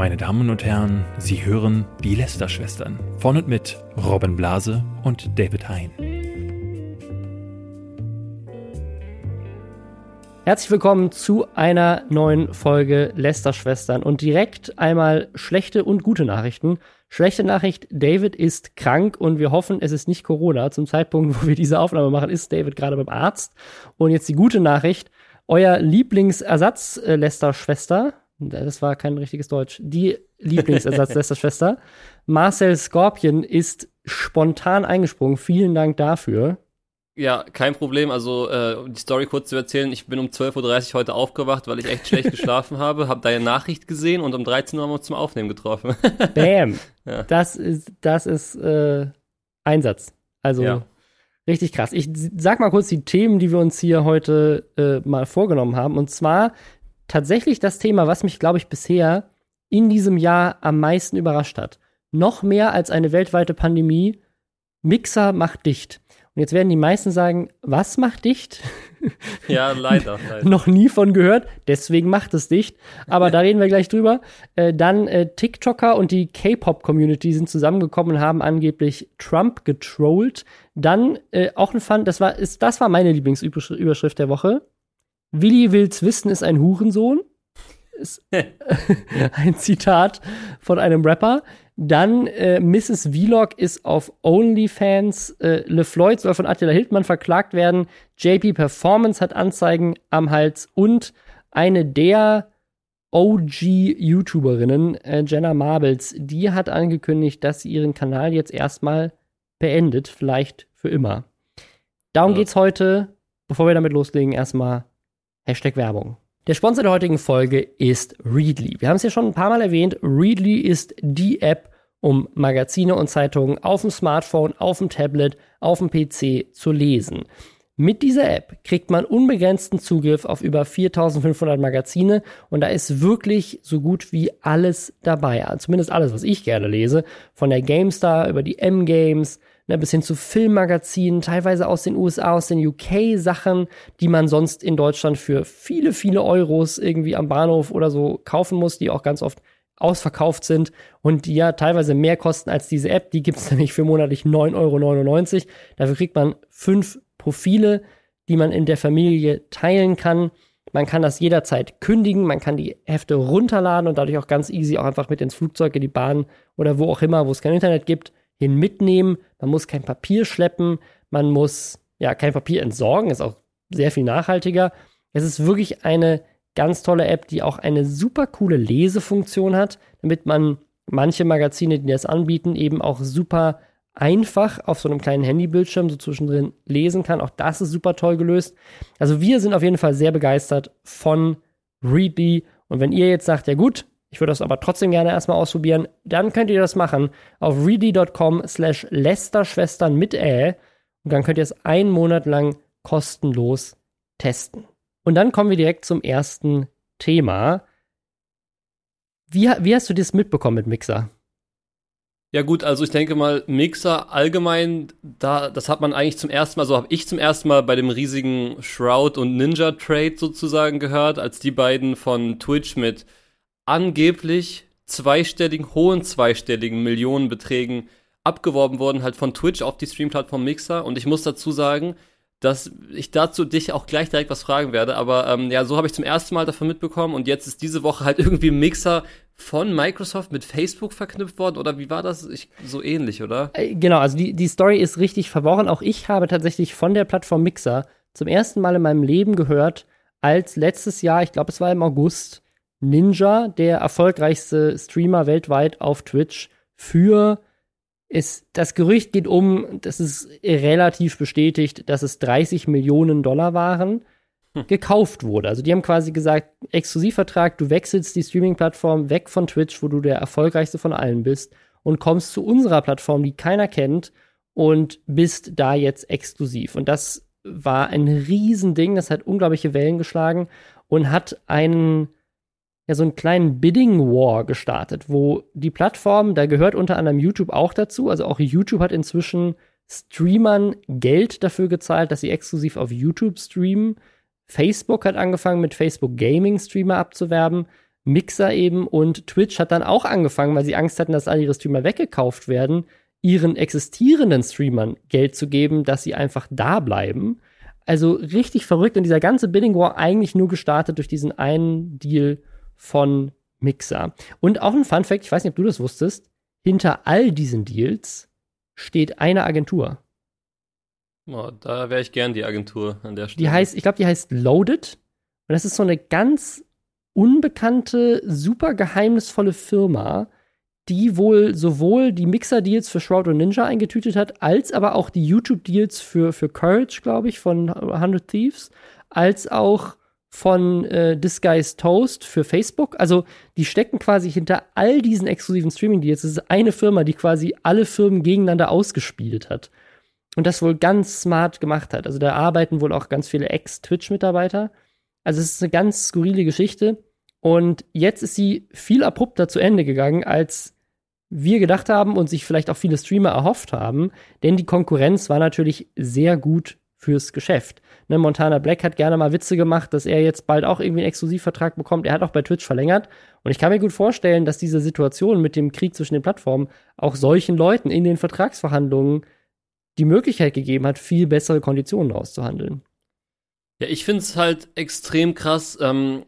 Meine Damen und Herren, Sie hören die Lester-Schwestern von und mit Robin Blase und David Hein. Herzlich willkommen zu einer neuen Folge Lester-Schwestern und direkt einmal schlechte und gute Nachrichten. Schlechte Nachricht, David ist krank und wir hoffen, es ist nicht Corona. Zum Zeitpunkt, wo wir diese Aufnahme machen, ist David gerade beim Arzt. Und jetzt die gute Nachricht, euer Lieblingsersatz-Lester-Schwester, das war kein richtiges Deutsch, die Lieblingsersatz-Lester-Schwester, Marcel Scorpion ist spontan eingesprungen. Vielen Dank dafür. Ja, kein Problem. Also, äh, um die Story kurz zu erzählen, ich bin um 12.30 Uhr heute aufgewacht, weil ich echt schlecht geschlafen habe, habe deine Nachricht gesehen und um 13 Uhr haben wir uns zum Aufnehmen getroffen. Bam! Ja. Das ist, das ist äh, Einsatz. Also ja. richtig krass. Ich sag mal kurz die Themen, die wir uns hier heute äh, mal vorgenommen haben. Und zwar tatsächlich das Thema, was mich, glaube ich, bisher in diesem Jahr am meisten überrascht hat. Noch mehr als eine weltweite Pandemie. Mixer macht dicht. Und jetzt werden die meisten sagen, was macht dicht? Ja, leider. leider. Noch nie von gehört, deswegen macht es dicht. Aber da reden wir gleich drüber. Äh, dann äh, TikToker und die K-Pop-Community sind zusammengekommen und haben angeblich Trump getrollt. Dann äh, auch ein Fun, das war, ist, das war meine Lieblingsüberschrift der Woche. Willi will's wissen ist ein Hurensohn. Ist ein Zitat von einem Rapper. Dann äh, Mrs. Vlog ist auf OnlyFans. Äh, LeFloid soll von Attila Hildmann verklagt werden. JP Performance hat Anzeigen am Hals. Und eine der OG-YouTuberinnen, äh, Jenna Marbles, die hat angekündigt, dass sie ihren Kanal jetzt erstmal beendet. Vielleicht für immer. Darum ja. geht's heute. Bevor wir damit loslegen, erstmal Hashtag Werbung. Der Sponsor der heutigen Folge ist Readly. Wir haben es ja schon ein paar Mal erwähnt. Readly ist die App, um Magazine und Zeitungen auf dem Smartphone, auf dem Tablet, auf dem PC zu lesen. Mit dieser App kriegt man unbegrenzten Zugriff auf über 4500 Magazine und da ist wirklich so gut wie alles dabei. Zumindest alles, was ich gerne lese. Von der GameStar über die M-Games, ne, bis hin zu Filmmagazinen, teilweise aus den USA, aus den UK Sachen, die man sonst in Deutschland für viele, viele Euros irgendwie am Bahnhof oder so kaufen muss, die auch ganz oft ausverkauft sind und die ja teilweise mehr kosten als diese App. Die gibt es nämlich für monatlich 9,99 Euro. Dafür kriegt man fünf Profile, die man in der Familie teilen kann. Man kann das jederzeit kündigen, man kann die Hefte runterladen und dadurch auch ganz easy auch einfach mit ins Flugzeug, in die Bahn oder wo auch immer, wo es kein Internet gibt, hin mitnehmen. Man muss kein Papier schleppen, man muss ja kein Papier entsorgen, ist auch sehr viel nachhaltiger. Es ist wirklich eine ganz tolle App, die auch eine super coole Lesefunktion hat, damit man manche Magazine, die das anbieten, eben auch super einfach auf so einem kleinen Handybildschirm so zwischendrin lesen kann. Auch das ist super toll gelöst. Also wir sind auf jeden Fall sehr begeistert von Readly. Und wenn ihr jetzt sagt, ja gut, ich würde das aber trotzdem gerne erstmal ausprobieren, dann könnt ihr das machen auf readly.com slash Lästerschwestern mit Ä. Und dann könnt ihr es einen Monat lang kostenlos testen. Und dann kommen wir direkt zum ersten Thema. Wie, wie hast du das mitbekommen mit Mixer? Ja gut, also ich denke mal, Mixer allgemein, da, das hat man eigentlich zum ersten Mal, so habe ich zum ersten Mal bei dem riesigen Shroud und Ninja Trade sozusagen gehört, als die beiden von Twitch mit angeblich zweistelligen, hohen zweistelligen Millionenbeträgen abgeworben wurden, halt von Twitch auf die Streamplattform Mixer. Und ich muss dazu sagen, dass ich dazu dich auch gleich direkt was fragen werde. Aber ähm, ja, so habe ich zum ersten Mal davon mitbekommen und jetzt ist diese Woche halt irgendwie Mixer von Microsoft mit Facebook verknüpft worden oder wie war das? Ich, so ähnlich, oder? Äh, genau, also die, die Story ist richtig verworren. Auch ich habe tatsächlich von der Plattform Mixer zum ersten Mal in meinem Leben gehört, als letztes Jahr, ich glaube es war im August, Ninja, der erfolgreichste Streamer weltweit auf Twitch, für ist, das Gerücht geht um, das ist relativ bestätigt, dass es 30 Millionen Dollar waren, hm. gekauft wurde. Also die haben quasi gesagt, Exklusivvertrag, du wechselst die Streaming-Plattform weg von Twitch, wo du der erfolgreichste von allen bist, und kommst zu unserer Plattform, die keiner kennt, und bist da jetzt exklusiv. Und das war ein Riesending, das hat unglaubliche Wellen geschlagen und hat einen ja so einen kleinen Bidding War gestartet, wo die Plattform, da gehört unter anderem YouTube auch dazu, also auch YouTube hat inzwischen Streamern Geld dafür gezahlt, dass sie exklusiv auf YouTube streamen. Facebook hat angefangen mit Facebook Gaming Streamer abzuwerben. Mixer eben und Twitch hat dann auch angefangen, weil sie Angst hatten, dass all ihre Streamer weggekauft werden, ihren existierenden Streamern Geld zu geben, dass sie einfach da bleiben. Also richtig verrückt und dieser ganze Bidding War eigentlich nur gestartet durch diesen einen Deal von Mixer. Und auch ein Fun Fact, ich weiß nicht, ob du das wusstest, hinter all diesen Deals steht eine Agentur. Oh, da wäre ich gern die Agentur an der Stelle. Die heißt, ich glaube, die heißt Loaded. Und das ist so eine ganz unbekannte, super geheimnisvolle Firma, die wohl sowohl die Mixer-Deals für Shroud und Ninja eingetütet hat, als aber auch die YouTube-Deals für, für Courage, glaube ich, von 100 Thieves, als auch von äh, Disguised Toast für Facebook. Also die stecken quasi hinter all diesen exklusiven Streaming-Deals. Es ist eine Firma, die quasi alle Firmen gegeneinander ausgespielt hat. Und das wohl ganz smart gemacht hat. Also da arbeiten wohl auch ganz viele Ex-Twitch-Mitarbeiter. Also es ist eine ganz skurrile Geschichte. Und jetzt ist sie viel abrupter zu Ende gegangen, als wir gedacht haben und sich vielleicht auch viele Streamer erhofft haben. Denn die Konkurrenz war natürlich sehr gut fürs Geschäft. Ne, Montana Black hat gerne mal Witze gemacht, dass er jetzt bald auch irgendwie einen Exklusivvertrag bekommt. Er hat auch bei Twitch verlängert. Und ich kann mir gut vorstellen, dass diese Situation mit dem Krieg zwischen den Plattformen auch solchen Leuten in den Vertragsverhandlungen die Möglichkeit gegeben hat, viel bessere Konditionen auszuhandeln. Ja, ich finde es halt extrem krass. Ähm,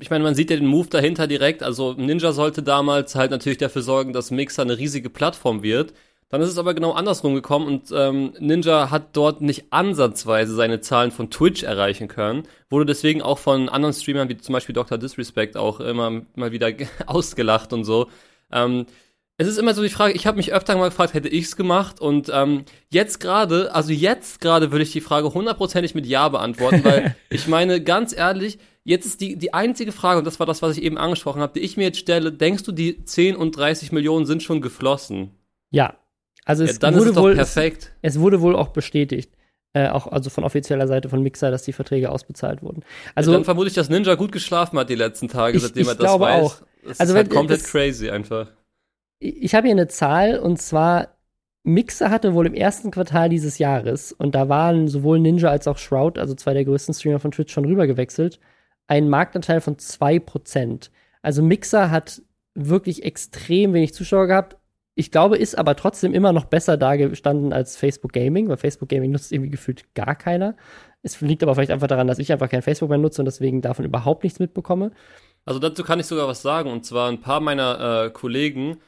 ich meine, man sieht ja den Move dahinter direkt. Also Ninja sollte damals halt natürlich dafür sorgen, dass Mixer eine riesige Plattform wird. Dann ist es aber genau andersrum gekommen und ähm, Ninja hat dort nicht ansatzweise seine Zahlen von Twitch erreichen können. Wurde deswegen auch von anderen Streamern wie zum Beispiel Dr. Disrespect auch immer mal wieder ausgelacht und so. Ähm, es ist immer so die Frage, ich habe mich öfter mal gefragt, hätte ich's gemacht? Und ähm, jetzt gerade, also jetzt gerade würde ich die Frage hundertprozentig mit Ja beantworten, weil ich meine, ganz ehrlich, jetzt ist die, die einzige Frage, und das war das, was ich eben angesprochen habe, die ich mir jetzt stelle, denkst du, die 10 und 30 Millionen sind schon geflossen? Ja. Also es ja, dann wurde ist es wohl. Es, es wurde wohl auch bestätigt. Äh, auch also von offizieller Seite von Mixer, dass die Verträge ausbezahlt wurden. Also dann vermute ich, dass Ninja gut geschlafen hat die letzten Tage, Ich- seitdem ich er das glaube weiß. auch. Es Also ist halt wenn- komplett das- crazy einfach. ich habe hier eine Zahl und zwar Mixer hatte wohl im ersten Quartal dieses Jahres und da waren sowohl Ninja als auch Shroud, also zwei der größten Streamer von Twitch, schon rübergewechselt, einen Marktanteil von 2%. Also Mixer hat wirklich extrem wenig Zuschauer gehabt. Ich glaube, ist aber trotzdem immer noch besser dagestanden als Facebook Gaming, weil Facebook Gaming nutzt irgendwie gefühlt gar keiner. Es liegt aber vielleicht einfach daran, dass ich einfach kein Facebook mehr nutze und deswegen davon überhaupt nichts mitbekomme. Also dazu kann ich sogar was sagen. Und zwar ein paar meiner äh, Kollegen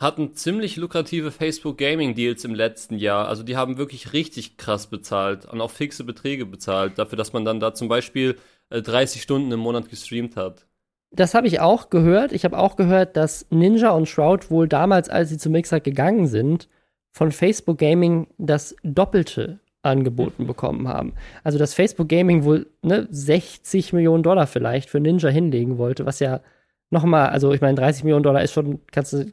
hatten ziemlich lukrative Facebook Gaming Deals im letzten Jahr. Also die haben wirklich richtig krass bezahlt und auch fixe Beträge bezahlt, dafür, dass man dann da zum Beispiel äh, 30 Stunden im Monat gestreamt hat. Das habe ich auch gehört. Ich habe auch gehört, dass Ninja und Shroud wohl damals, als sie zu Mixer gegangen sind, von Facebook Gaming das Doppelte angeboten bekommen haben. Also dass Facebook Gaming wohl ne, 60 Millionen Dollar vielleicht für Ninja hinlegen wollte, was ja nochmal, also ich meine, 30 Millionen Dollar ist schon, kannst du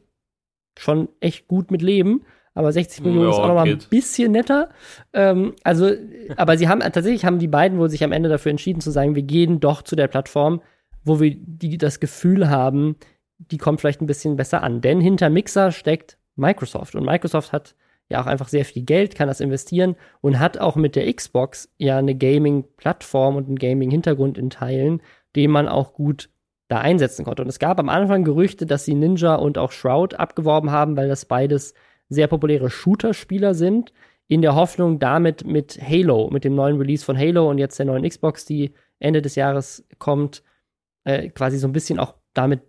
schon echt gut mit leben, aber 60 Millionen Ja, ist auch nochmal ein bisschen netter. Ähm, also, aber sie haben tatsächlich haben die beiden wohl sich am Ende dafür entschieden zu sagen, wir gehen doch zu der Plattform, wo wir die das Gefühl haben, die kommt vielleicht ein bisschen besser an. Denn hinter Mixer steckt Microsoft und Microsoft hat ja auch einfach sehr viel Geld, kann das investieren und hat auch mit der Xbox ja eine Gaming-Plattform und einen Gaming-Hintergrund in Teilen, den man auch gut da einsetzen konnte. Und es gab am Anfang Gerüchte, dass sie Ninja und auch Shroud abgeworben haben, weil das beides sehr populäre Shooter-Spieler sind, in der Hoffnung damit mit Halo, mit dem neuen Release von Halo und jetzt der neuen Xbox, die Ende des Jahres kommt, äh, quasi so ein bisschen auch damit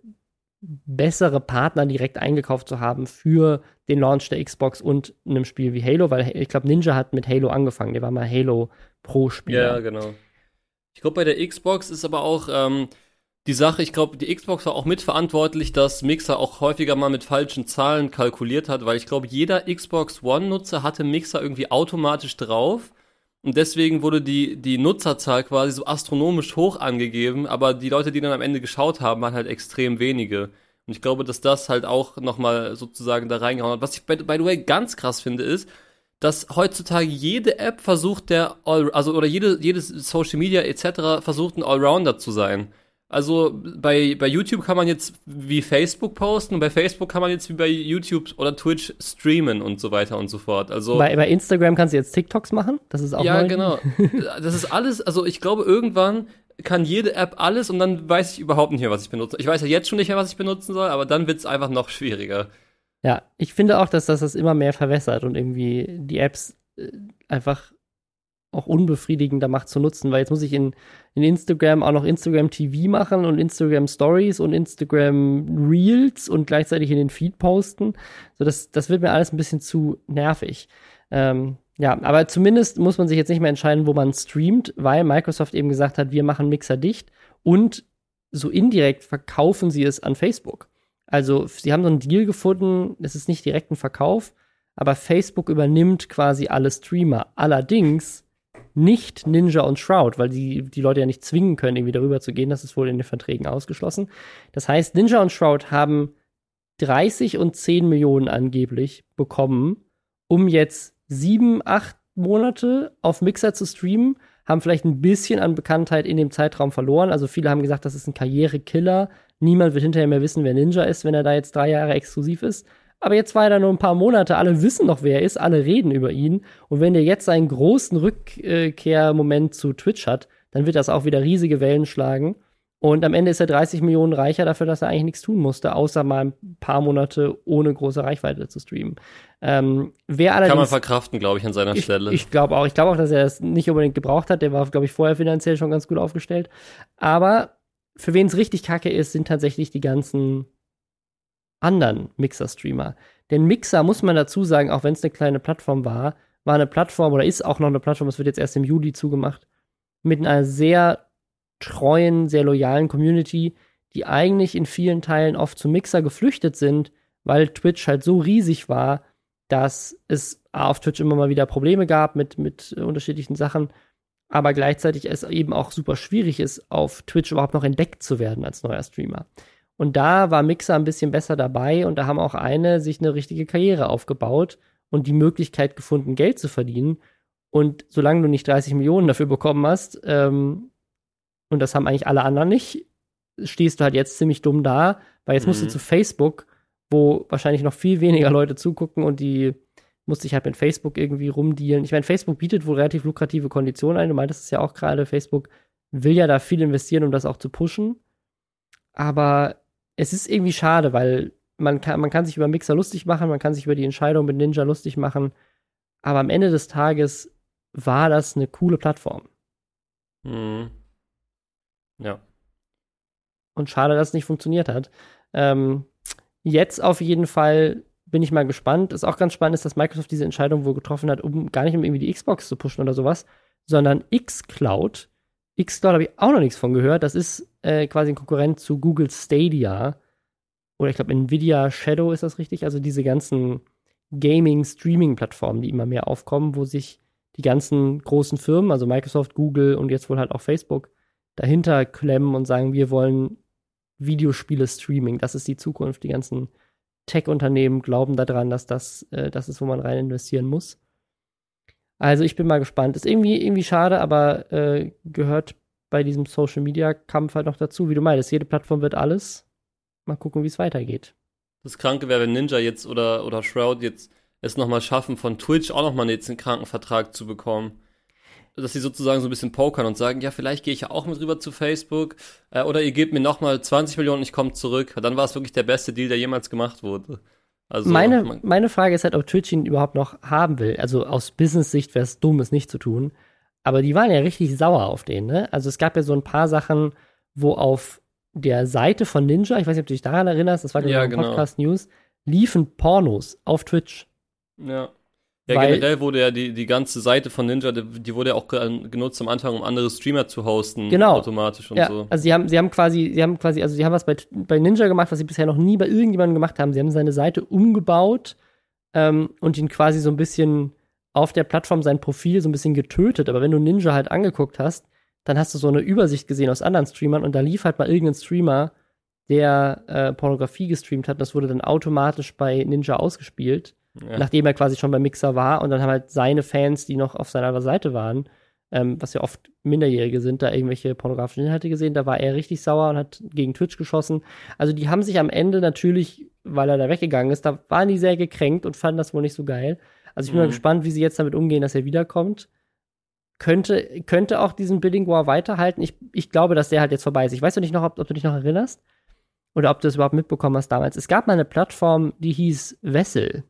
bessere Partner direkt eingekauft zu haben für den Launch der Xbox und einem Spiel wie Halo, weil ich glaube, Ninja hat mit Halo angefangen, der war mal Halo Pro-Spieler. Ja, genau. Ich glaube, bei der Xbox ist aber auch ähm, die Sache, ich glaube, die Xbox war auch mitverantwortlich, dass Mixer auch häufiger mal mit falschen Zahlen kalkuliert hat, weil ich glaube, jeder Xbox One-Nutzer hatte Mixer irgendwie automatisch drauf. Und deswegen wurde die, die Nutzerzahl quasi so astronomisch hoch angegeben, aber die Leute, die dann am Ende geschaut haben, waren halt extrem wenige. Und ich glaube, dass das halt auch nochmal sozusagen da reingehauen hat. Was ich by, by the way ganz krass finde, ist, dass heutzutage jede App versucht, der All, also oder jede, jedes Social Media etc. versucht, ein Allrounder zu sein. Also bei, bei YouTube kann man jetzt wie Facebook posten und bei Facebook kann man jetzt wie bei YouTube oder Twitch streamen und so weiter und so fort. Also Bei, bei Instagram kannst du jetzt TikToks machen, das ist auch ja, neu. genau. Das ist alles, also ich glaube, irgendwann kann jede App alles und dann weiß ich überhaupt nicht mehr, was ich benutze. Ich weiß ja jetzt schon nicht mehr, was ich benutzen soll, aber dann wird es einfach noch schwieriger. Ja, ich finde auch, dass das das immer mehr verwässert und irgendwie die Apps äh, einfach auch unbefriedigender macht zu nutzen, weil jetzt muss ich in, in Instagram auch noch Instagram TV machen und Instagram Stories und Instagram Reels und gleichzeitig in den Feed posten. So, das, das wird mir alles ein bisschen zu nervig. Ähm, ja, aber zumindest muss man sich jetzt nicht mehr entscheiden, wo man streamt, weil Microsoft eben gesagt hat, wir machen Mixer dicht und so indirekt verkaufen sie es an Facebook. Also, sie haben so einen Deal gefunden, es ist nicht direkt ein Verkauf, aber Facebook übernimmt quasi alle Streamer. Allerdings nicht Ninja und Shroud, weil die, die Leute ja nicht zwingen können, irgendwie darüber zu gehen. Das ist wohl in den Verträgen ausgeschlossen. Das heißt, Ninja und Shroud haben 30 und 10 Millionen angeblich bekommen, um jetzt sieben, acht Monate auf Mixer zu streamen, haben vielleicht ein bisschen an Bekanntheit in dem Zeitraum verloren. Also viele haben gesagt, das ist ein Karrierekiller. Niemand wird hinterher mehr wissen, wer Ninja ist, wenn er da jetzt drei Jahre exklusiv ist. Aber jetzt war er da nur ein paar Monate, alle wissen noch, wer er ist, alle reden über ihn. Und wenn der jetzt einen großen Rückkehrmoment zu Twitch hat, dann wird das auch wieder riesige Wellen schlagen. Und am Ende ist er 30 Millionen reicher dafür, dass er eigentlich nichts tun musste, außer mal ein paar Monate ohne große Reichweite zu streamen. Ähm, wer allerdings, Kann man verkraften, glaube ich, an seiner ich, Stelle. Ich glaube auch. Ich glaube auch, dass er das nicht unbedingt gebraucht hat. Der war, glaube ich, vorher finanziell schon ganz gut aufgestellt. Aber für wen es richtig kacke ist, sind tatsächlich die ganzen anderen Mixer-Streamer. Denn Mixer, muss man dazu sagen, auch wenn es eine kleine Plattform war, war eine Plattform oder ist auch noch eine Plattform, das wird jetzt erst im Juli zugemacht, mit einer sehr treuen, sehr loyalen Community, die eigentlich in vielen Teilen oft zu Mixer geflüchtet sind, weil Twitch halt so riesig war, dass es auf Twitch immer mal wieder Probleme gab mit, mit unterschiedlichen Sachen, aber gleichzeitig es eben auch super schwierig ist, auf Twitch überhaupt noch entdeckt zu werden als neuer Streamer. Und da war Mixer ein bisschen besser dabei und da haben auch eine sich eine richtige Karriere aufgebaut und die Möglichkeit gefunden, Geld zu verdienen. Und solange du nicht 30 Millionen dafür bekommen hast, ähm, und das haben eigentlich alle anderen nicht, stehst du halt jetzt ziemlich dumm da, weil jetzt mhm. musst du mhm. zu Facebook, wo wahrscheinlich noch viel weniger Leute zugucken und die musste ich halt mit Facebook irgendwie rumdealen. Ich meine, Facebook bietet wohl relativ lukrative Konditionen ein. Du meintest es ja auch gerade, Facebook will ja da viel investieren, um das auch zu pushen. Aber es ist irgendwie schade, weil man kann, man kann sich über Mixer lustig machen, man kann sich über die Entscheidung mit Ninja lustig machen. Aber am Ende des Tages war das eine coole Plattform. Mhm. Ja. Und schade, dass es nicht funktioniert hat. Ähm, jetzt auf jeden Fall bin ich mal gespannt. Ist auch ganz spannend, ist, dass Microsoft diese Entscheidung wohl getroffen hat, um gar nicht um irgendwie die Xbox zu pushen oder sowas, sondern xCloud. xCloud habe ich auch noch nichts von gehört. Das ist äh, quasi ein Konkurrent zu Google Stadia. Oder ich glaube, Nvidia Shadow ist das richtig. Also diese ganzen Gaming-Streaming-Plattformen, die immer mehr aufkommen, wo sich die ganzen großen Firmen, also Microsoft, Google und jetzt wohl halt auch Facebook, dahinter klemmen und sagen, wir wollen Videospiele Streaming. Das ist die Zukunft. Die ganzen Tech-Unternehmen glauben daran, dass das äh, das ist, wo man rein investieren muss. Also ich bin mal gespannt. Ist irgendwie, irgendwie schade, aber äh, gehört bei diesem Social-Media-Kampf halt noch dazu. Wie du meinst, jede Plattform wird alles. Mal gucken, wie es weitergeht. Das Kranke wäre, wenn Ninja jetzt oder, oder Shroud jetzt es nochmal schaffen, von Twitch auch nochmal jetzt einen Krankenvertrag zu bekommen dass sie sozusagen so ein bisschen pokern und sagen, ja, vielleicht gehe ich ja auch mit rüber zu Facebook äh, oder ihr gebt mir nochmal 20 Millionen, ich komme zurück. Dann war es wirklich der beste Deal, der jemals gemacht wurde. Also, meine, meine Frage ist halt, ob Twitch ihn überhaupt noch haben will. Also aus Business-Sicht wäre es dumm, es nicht zu tun. Aber die waren ja richtig sauer auf den, ne? Also es gab ja so ein paar Sachen, wo auf der Seite von Ninja, ich weiß nicht, ob du dich daran erinnerst, das war ja, genau. Podcast News, liefen Pornos auf Twitch. Ja. Ja, Weil, generell wurde ja die, die ganze Seite von Ninja, die, wurde ja auch genutzt am Anfang, um andere Streamer zu hosten, genau. automatisch und ja, so. Also sie haben, sie haben quasi, sie haben quasi, also sie haben was bei, bei Ninja gemacht, was sie bisher noch nie bei irgendjemandem gemacht haben. Sie haben seine Seite umgebaut ähm, und ihn quasi so ein bisschen auf der Plattform sein Profil so ein bisschen getötet. Aber wenn du Ninja halt angeguckt hast, dann hast du so eine Übersicht gesehen aus anderen Streamern und da lief halt mal irgendein Streamer, der äh, Pornografie gestreamt hat. Das wurde dann automatisch bei Ninja ausgespielt. Ja. Nachdem er quasi schon beim Mixer war und dann haben halt seine Fans, die noch auf seiner Seite waren, ähm, was ja oft Minderjährige sind, da irgendwelche pornografischen Inhalte gesehen. Da war er richtig sauer und hat gegen Twitch geschossen. Also die haben sich am Ende natürlich, weil er da weggegangen ist, da waren die sehr gekränkt und fanden das wohl nicht so geil. Also ich bin mhm. mal gespannt, wie sie jetzt damit umgehen, dass er wiederkommt. könnte, könnte auch diesen Bidding War weiterhalten. Ich, ich glaube, dass der halt jetzt vorbei ist. Ich weiß nicht noch, ob, ob du dich noch erinnerst oder ob du es überhaupt mitbekommen hast damals. Es gab mal eine Plattform, die hieß Wessel.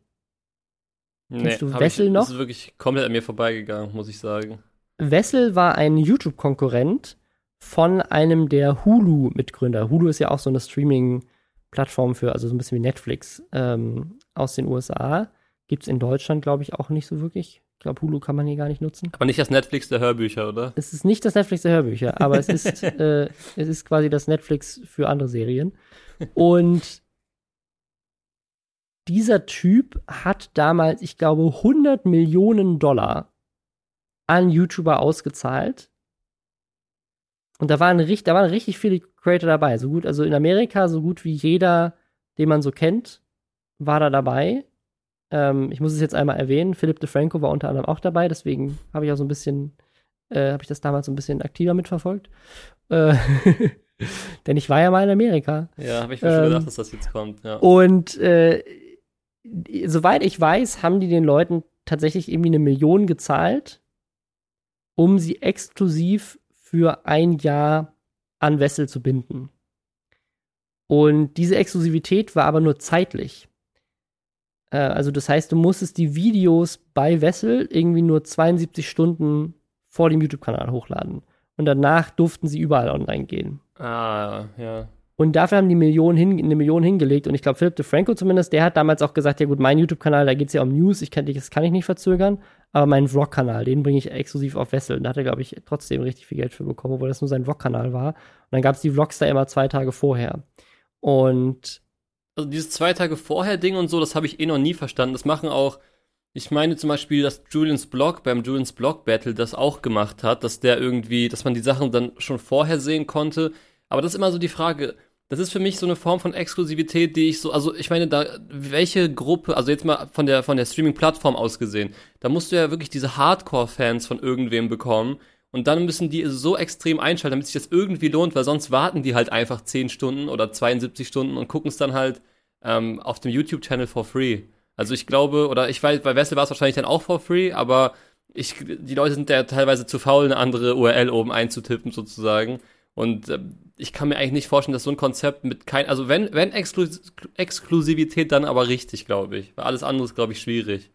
Nee, du hab Wessel ich, noch? Das ist wirklich komplett an mir vorbeigegangen, muss ich sagen. Wessel war ein YouTube-Konkurrent von einem der Hulu-Mitgründer. Hulu ist ja auch so eine Streaming-Plattform für, also so ein bisschen wie Netflix ähm, aus den USA. Gibt es in Deutschland, glaube ich, auch nicht so wirklich. Ich glaube, Hulu kann man hier gar nicht nutzen. Aber nicht das Netflix der Hörbücher, oder? Es ist nicht das Netflix der Hörbücher, aber es ist, äh, es ist quasi das Netflix für andere Serien. Und dieser Typ hat damals, ich glaube, 100 Millionen Dollar an YouTuber ausgezahlt. Und da waren, richtig, da waren richtig viele Creator dabei. So gut, also in Amerika, so gut wie jeder, den man so kennt, war da dabei. Ähm, ich muss es jetzt einmal erwähnen. Philip DeFranco war unter anderem auch dabei, deswegen habe ich auch so ein bisschen, äh, habe ich das damals so ein bisschen aktiver mitverfolgt. Äh, denn ich war ja mal in Amerika. Ja, habe ich mir schon Ähm, gedacht, dass das jetzt kommt. Ja. Und äh, soweit ich weiß, haben die den Leuten tatsächlich irgendwie eine Million gezahlt, um sie exklusiv für ein Jahr an Wessel zu binden. Und diese Exklusivität war aber nur zeitlich. Äh, also das heißt, du musstest die Videos bei Wessel irgendwie nur 72 Stunden vor dem YouTube-Kanal hochladen. Und danach durften sie überall online gehen. Ah, ja. Und dafür haben die Millionen hin, eine Million hingelegt. Und ich glaube, Philip DeFranco zumindest, der hat damals auch gesagt, ja gut, mein YouTube-Kanal, da geht es ja um News, ich kann, das kann ich nicht verzögern. Aber meinen Vlog-Kanal, den bringe ich exklusiv auf Wessel. Und da hat er, glaube ich, trotzdem richtig viel Geld für bekommen, obwohl das nur sein Vlog-Kanal war. Und dann gab es die Vlogs da immer zwei Tage vorher. Und Also dieses zwei Tage vorher Ding und so, das habe ich eh noch nie verstanden. Das machen auch, ich meine zum Beispiel, dass Julians Blog beim Julians Blog Battle das auch gemacht hat, dass der irgendwie, dass man die Sachen dann schon vorher sehen konnte. Aber das ist immer so die Frage. Das ist für mich so eine Form von Exklusivität, die ich so, also ich meine, da, welche Gruppe, also jetzt mal von der, von der Streaming-Plattform aus gesehen, da musst du ja wirklich diese Hardcore-Fans von irgendwem bekommen und dann müssen die so extrem einschalten, damit sich das irgendwie lohnt, weil sonst warten die halt einfach 10 Stunden oder 72 Stunden und gucken es dann halt ähm, auf dem YouTube-Channel for free. Also ich glaube, oder ich weiß, bei Wessel war es wahrscheinlich dann auch for free, aber ich, die Leute sind ja teilweise zu faul, eine andere URL oben einzutippen sozusagen. Und äh, ich kann mir eigentlich nicht vorstellen, dass so ein Konzept mit kein, also wenn, wenn Exklus Exklusivität, dann aber richtig, glaube ich. Weil alles andere ist, glaube ich, schwierig.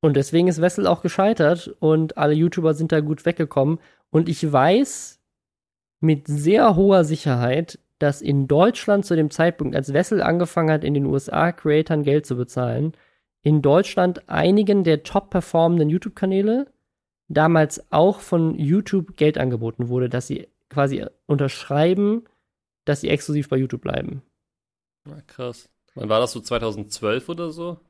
Und deswegen ist Wessel auch gescheitert und alle YouTuber sind da gut weggekommen. Und ich weiß mit sehr hoher Sicherheit, dass in Deutschland zu dem Zeitpunkt, als Wessel angefangen hat, in den USA Creatern Geld zu bezahlen, in Deutschland einigen der top performenden YouTube-Kanäle damals auch von YouTube Geld angeboten wurde, dass sie quasi unterschreiben, dass sie exklusiv bei YouTube bleiben. Na, krass. Wann war das so 2012 oder so?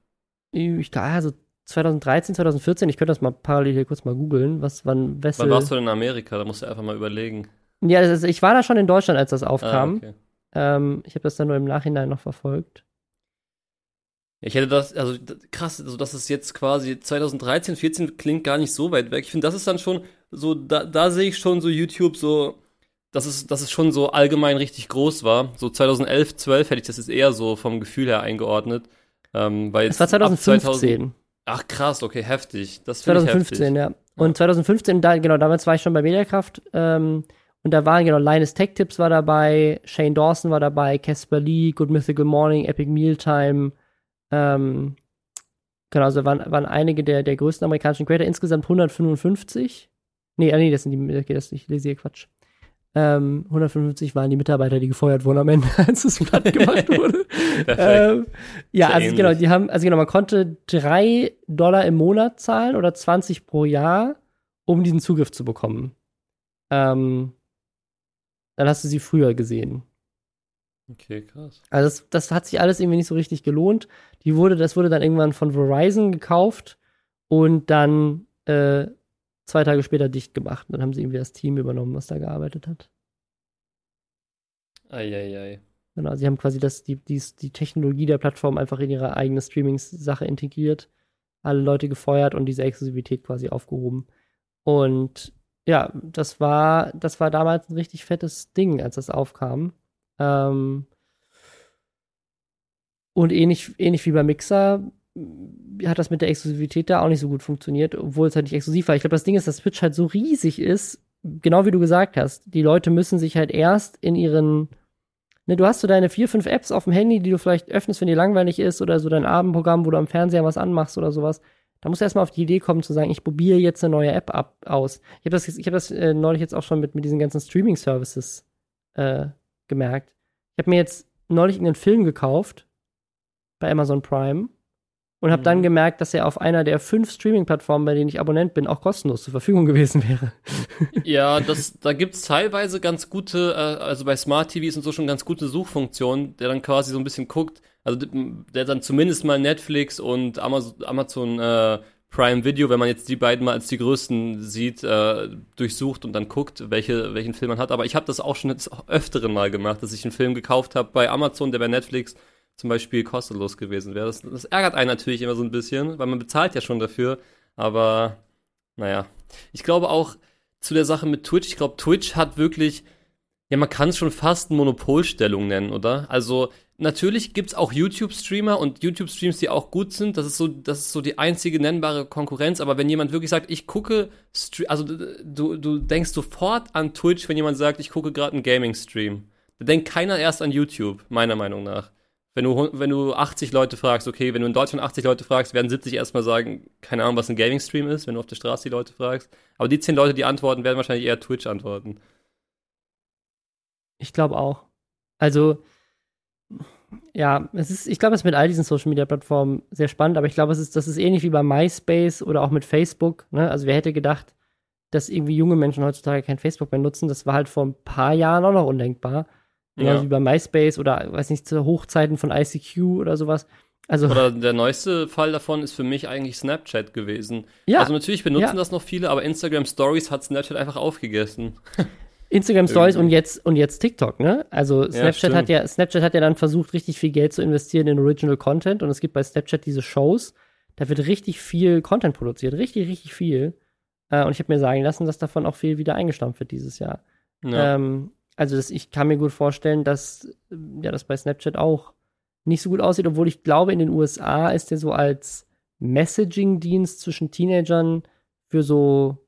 Ich dachte, also 2013, 2014, ich könnte das mal parallel hier kurz mal googeln, was wann Wessel. Wann warst du denn in Amerika? Da musst du einfach mal überlegen. Ja, das ist, ich war da schon in Deutschland, als das Ah, aufkam. okay. ähm, ich habe das dann nur im Nachhinein noch verfolgt. Ich hätte das, also krass, also dass es jetzt quasi 2013, 14 klingt gar nicht so weit weg. Ich finde, das ist dann schon so, da, da sehe ich schon so YouTube so, dass es, dass es schon so allgemein richtig groß war. So 2011, 12 hätte ich das jetzt eher so vom Gefühl her eingeordnet. Ähm, weil Das war jetzt ab 2015. 2000 Ach krass, okay, heftig. Das finde ich 2015, heftig. ja. Und 2015, da, genau, damals war ich schon bei Mediakraft. Ähm, und da waren, genau, Linus Tech Tips war dabei, Shane Dawson war dabei, Casper Lee, Good Mythical Morning, Epic Mealtime. Ähm, genau, also waren, waren einige der, der größten amerikanischen Creator, insgesamt 155. Nee, ah, nee, das sind die, okay, das, ich lese hier Quatsch. Ähm, 155 waren die Mitarbeiter, die gefeuert wurden am Ende, als das Blatt gemacht wurde. Ähm, ja, also ähnlich. genau, die haben, also genau, man konnte drei Dollar im Monat zahlen oder 20 pro Jahr, um diesen Zugriff zu bekommen. Ähm, dann hast du sie früher gesehen. Okay, krass. Also das, das hat sich alles irgendwie nicht so richtig gelohnt. Die wurde, das wurde dann irgendwann von Verizon gekauft und dann äh, zwei Tage später dicht gemacht. Dann haben sie irgendwie das Team übernommen, was da gearbeitet hat. Eieiei. Genau, sie haben quasi das, die, die, die Technologie der Plattform einfach in ihre eigene Streaming-Sache integriert, alle Leute gefeuert und diese Exklusivität quasi aufgehoben. Und ja, das war, das war damals ein richtig fettes Ding, als das aufkam. Ähm, und ähnlich, ähnlich wie bei Mixer hat das mit der Exklusivität da auch nicht so gut funktioniert, obwohl es halt nicht exklusiv war. Ich glaube, das Ding ist, dass Twitch halt so riesig ist, genau wie du gesagt hast. Die Leute müssen sich halt erst in ihren Ne, du hast so deine vier, fünf Apps auf dem Handy, die du vielleicht öffnest, wenn dir langweilig ist, oder so dein Abendprogramm, wo du am Fernseher was anmachst oder sowas. Da musst du erstmal auf die Idee kommen zu sagen, ich probiere jetzt eine neue App ab, aus. Ich habe das, ich hab das äh, neulich jetzt auch schon mit, mit diesen ganzen Streaming-Services äh, gemerkt. Ich habe mir jetzt neulich irgendeinen Film gekauft bei Amazon Prime und habe mhm. dann gemerkt, dass er auf einer der fünf Streaming-Plattformen, bei denen ich Abonnent bin, auch kostenlos zur Verfügung gewesen wäre. Ja, das, da gibt's teilweise ganz gute, äh, also bei Smart TVs und so schon ganz gute Suchfunktionen, der dann quasi so ein bisschen guckt, also der dann zumindest mal Netflix und Amazon, Amazon äh, Prime Video, wenn man jetzt die beiden mal als die größten sieht, äh, durchsucht und dann guckt, welche, welchen Film man hat. Aber ich habe das auch schon jetzt öfteren Mal gemacht, dass ich einen Film gekauft habe bei Amazon, der bei Netflix zum Beispiel kostenlos gewesen wäre. Das, das ärgert einen natürlich immer so ein bisschen, weil man bezahlt ja schon dafür. Aber naja, ich glaube auch zu der Sache mit Twitch, ich glaube, Twitch hat wirklich, ja, man kann es schon fast eine Monopolstellung nennen, oder? Also natürlich gibt's auch YouTube-Streamer und YouTube-Streams, die auch gut sind. Das ist so, das ist so die einzige nennbare Konkurrenz. Aber wenn jemand wirklich sagt, ich gucke, also du, du denkst sofort an Twitch, wenn jemand sagt, ich gucke gerade einen Gaming-Stream. Da denkt keiner erst an YouTube, meiner Meinung nach. Wenn du, wenn du 80 Leute fragst, okay, wenn du in Deutschland 80 Leute fragst, werden 70 erstmal sagen, keine Ahnung, was ein Gaming-Stream ist, wenn du auf der Straße die Leute fragst. Aber die 10 Leute, die antworten, werden wahrscheinlich eher Twitch antworten. Ich glaube auch. Also, ja, es ist, ich glaube, es ist mit all diesen Social Media Plattformen sehr spannend, aber ich glaube, ist, das ist ähnlich wie bei MySpace oder auch mit Facebook. Ne? Also wer hätte gedacht, dass irgendwie junge Menschen heutzutage kein Facebook mehr nutzen? Das war halt vor ein paar Jahren auch noch undenkbar. Genau ja. wie bei MySpace oder weiß nicht, zu Hochzeiten von ICQ oder sowas. Also, oder der neueste Fall davon ist für mich eigentlich Snapchat gewesen. Ja, also natürlich benutzen ja. das noch viele, aber Instagram Stories hat Snapchat einfach aufgegessen. Instagram Stories und jetzt und jetzt TikTok, ne? Also Snapchat ja, hat ja Snapchat hat ja dann versucht richtig viel Geld zu investieren in Original Content und es gibt bei Snapchat diese Shows, da wird richtig viel Content produziert, richtig richtig viel. Äh, und ich habe mir sagen lassen, dass davon auch viel wieder eingestampft wird dieses Jahr. Ja. Ähm, also das, ich kann mir gut vorstellen, dass ja das bei Snapchat auch nicht so gut aussieht, obwohl ich glaube, in den USA ist der so als Messaging-Dienst zwischen Teenagern für so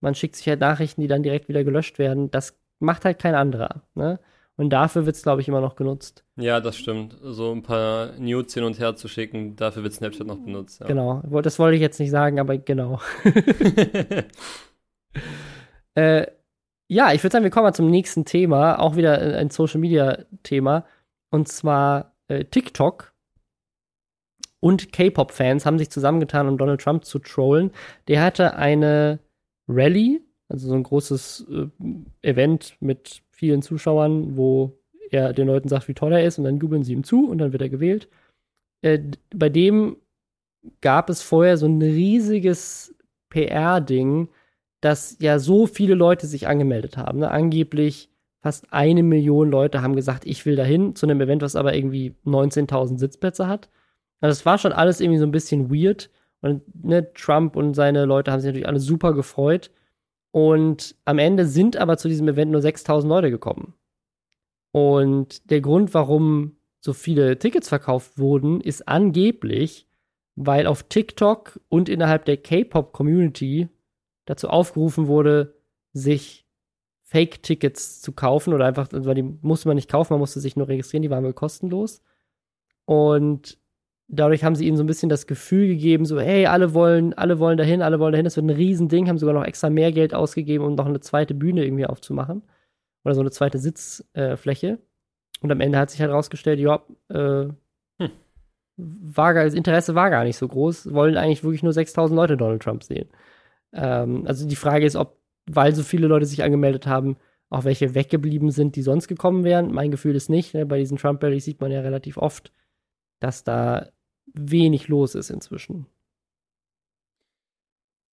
man schickt sich halt Nachrichten, die dann direkt wieder gelöscht werden. Das macht halt kein anderer. Ne? Und dafür wird es, glaube ich, immer noch genutzt. Ja, das stimmt. So ein paar Nudes hin und her zu schicken, dafür wird Snapchat noch benutzt. Ja. Genau, das wollte ich jetzt nicht sagen, aber genau. äh, ja, ich würde sagen, wir kommen mal zum nächsten Thema, auch wieder ein Social Media Thema, und zwar äh, TikTok und K-Pop-Fans haben sich zusammengetan, um Donald Trump zu trollen. Der hatte eine Rally, also so ein großes äh, Event mit vielen Zuschauern, wo er den Leuten sagt, wie toll er ist, und dann jubeln sie ihm zu und dann wird er gewählt. Äh, bei dem gab es vorher so ein riesiges PR-Ding, dass ja so viele Leute sich angemeldet haben. Ne? Angeblich fast eine Million Leute haben gesagt, ich will dahin, zu einem Event, was aber irgendwie 19.000 Sitzplätze hat. Also das war schon alles irgendwie so ein bisschen weird. Und ne, Trump und seine Leute haben sich natürlich alle super gefreut. Und am Ende sind aber zu diesem Event nur 6000 Leute gekommen. Und der Grund, warum so viele Tickets verkauft wurden, ist angeblich, weil auf TikTok und innerhalb der K-Pop-Community dazu aufgerufen wurde, sich Fake-Tickets zu kaufen oder einfach, weil die musste man nicht kaufen, man musste sich nur registrieren, die waren wohl kostenlos. Und dadurch haben sie ihnen so ein bisschen das Gefühl gegeben, so, hey, alle wollen, alle wollen dahin, alle wollen dahin, das wird ein Riesending, haben sogar noch extra mehr Geld ausgegeben, um noch eine zweite Bühne irgendwie aufzumachen. Oder so eine zweite Sitzfläche. Äh, und am Ende hat sich halt rausgestellt, ja, äh, hm. war das Interesse war gar nicht so groß, wollen eigentlich wirklich nur 6000 Leute Donald Trump sehen. Ähm, also die Frage ist, ob, weil so viele Leute sich angemeldet haben, auch welche weggeblieben sind, die sonst gekommen wären. Mein Gefühl ist nicht. Ne? Bei diesen Trump-Rallies sieht man ja relativ oft, dass da wenig los ist inzwischen.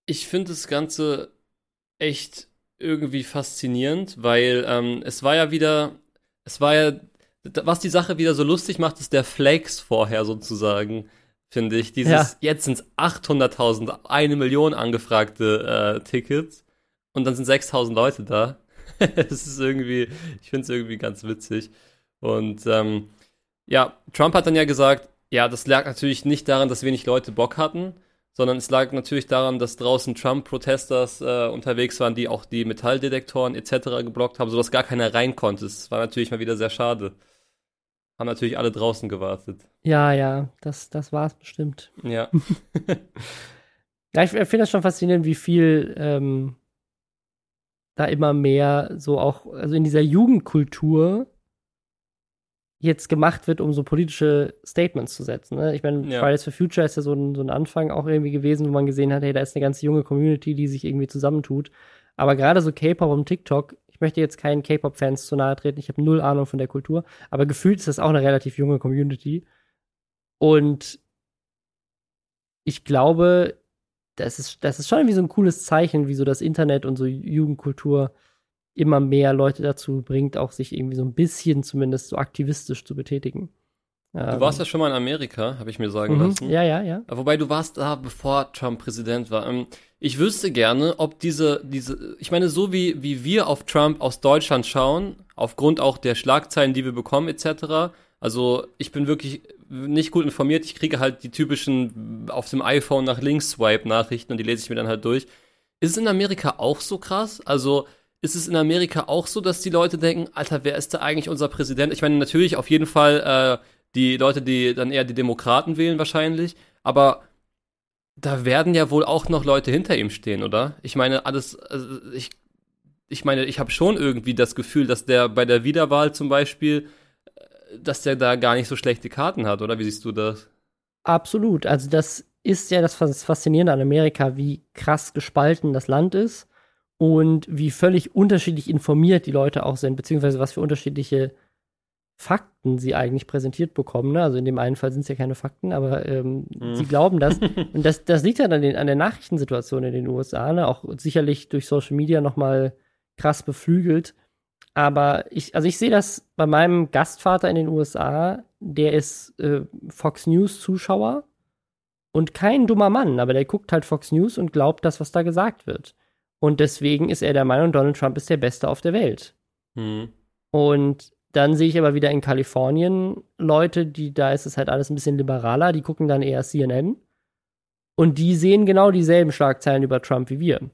Ich finde das Ganze echt irgendwie faszinierend, weil ähm, es war ja wieder, es war ja, was die Sache wieder so lustig macht, ist der Flakes vorher sozusagen, finde ich. Dieses, ja. jetzt sind es 800.000, eine Million angefragte äh, Tickets und dann sind 6.000 Leute da. Es ist irgendwie, ich finde es irgendwie ganz witzig. Und ähm, ja, Trump hat dann ja gesagt, Ja, das lag natürlich nicht daran, dass wenig Leute Bock hatten, sondern es lag natürlich daran, dass draußen Trump-Protesters äh, unterwegs waren, die auch die Metalldetektoren etc. geblockt haben, sodass gar keiner rein konnte. Das war natürlich mal wieder sehr schade. Haben natürlich alle draußen gewartet. Ja, ja, das, das war es bestimmt. Ja. ja, ich finde das schon faszinierend, wie viel ähm, da immer mehr so auch, also in dieser Jugendkultur jetzt gemacht wird, um so politische Statements zu setzen. Ne? Ich meine, ja. Fridays for Future ist ja so ein, so ein Anfang auch irgendwie gewesen, wo man gesehen hat, hey, da ist eine ganz junge Community, die sich irgendwie zusammentut. Aber gerade so K-Pop und TikTok, ich möchte jetzt keinen K-Pop-Fans zu nahe treten, ich habe null Ahnung von der Kultur, aber gefühlt ist das auch eine relativ junge Community. Und ich glaube, das ist, das ist schon irgendwie so ein cooles Zeichen, wie so das Internet und so Jugendkultur immer mehr Leute dazu bringt, auch sich irgendwie so ein bisschen zumindest so aktivistisch zu betätigen. Du ähm, warst ja schon mal in Amerika, habe ich mir sagen mhm, lassen. Ja, ja, ja. Wobei du warst da, bevor Trump Präsident war. Ähm, ich wüsste gerne, ob diese, diese, ich meine, so wie, wie wir auf Trump aus Deutschland schauen, aufgrund auch der Schlagzeilen, die wir bekommen, etc. Also ich bin wirklich nicht gut informiert. Ich kriege halt die typischen auf dem iPhone nach links Swipe Nachrichten und die lese ich mir dann halt durch. Ist es in Amerika auch so krass? Also ist es in Amerika auch so, dass die Leute denken, Alter, wer ist da eigentlich unser Präsident? Ich meine, natürlich auf jeden Fall äh, die Leute, die dann eher die Demokraten wählen wahrscheinlich, aber da werden ja wohl auch noch Leute hinter ihm stehen, oder? Ich meine, alles, also ich, ich meine, ich habe schon irgendwie das Gefühl, dass der bei der Wiederwahl zum Beispiel, äh, dass der da gar nicht so schlechte Karten hat, oder? Wie siehst du das? Absolut. Also das ist ja das Faszinierende an Amerika, wie krass gespalten das Land ist und wie völlig unterschiedlich informiert die Leute auch sind, beziehungsweise was für unterschiedliche Fakten sie eigentlich präsentiert bekommen. Ne? Also in dem einen Fall sind es ja keine Fakten, aber ähm, mhm. sie glauben das. Und das, das liegt halt an, den, an der Nachrichtensituation in den USA, ne? auch sicherlich durch Social Media nochmal krass beflügelt. Aber ich, also ich sehe das bei meinem Gastvater in den USA, der ist äh, Fox News Zuschauer und kein dummer Mann, aber der guckt halt Fox News und glaubt das, was da gesagt wird. Und deswegen ist er der Meinung, Donald Trump ist der Beste auf der Welt. Mhm. Und dann sehe ich aber wieder in Kalifornien Leute, die, da ist es halt alles ein bisschen liberaler, die gucken dann eher CNN. Und die sehen genau dieselben Schlagzeilen über Trump wie wir.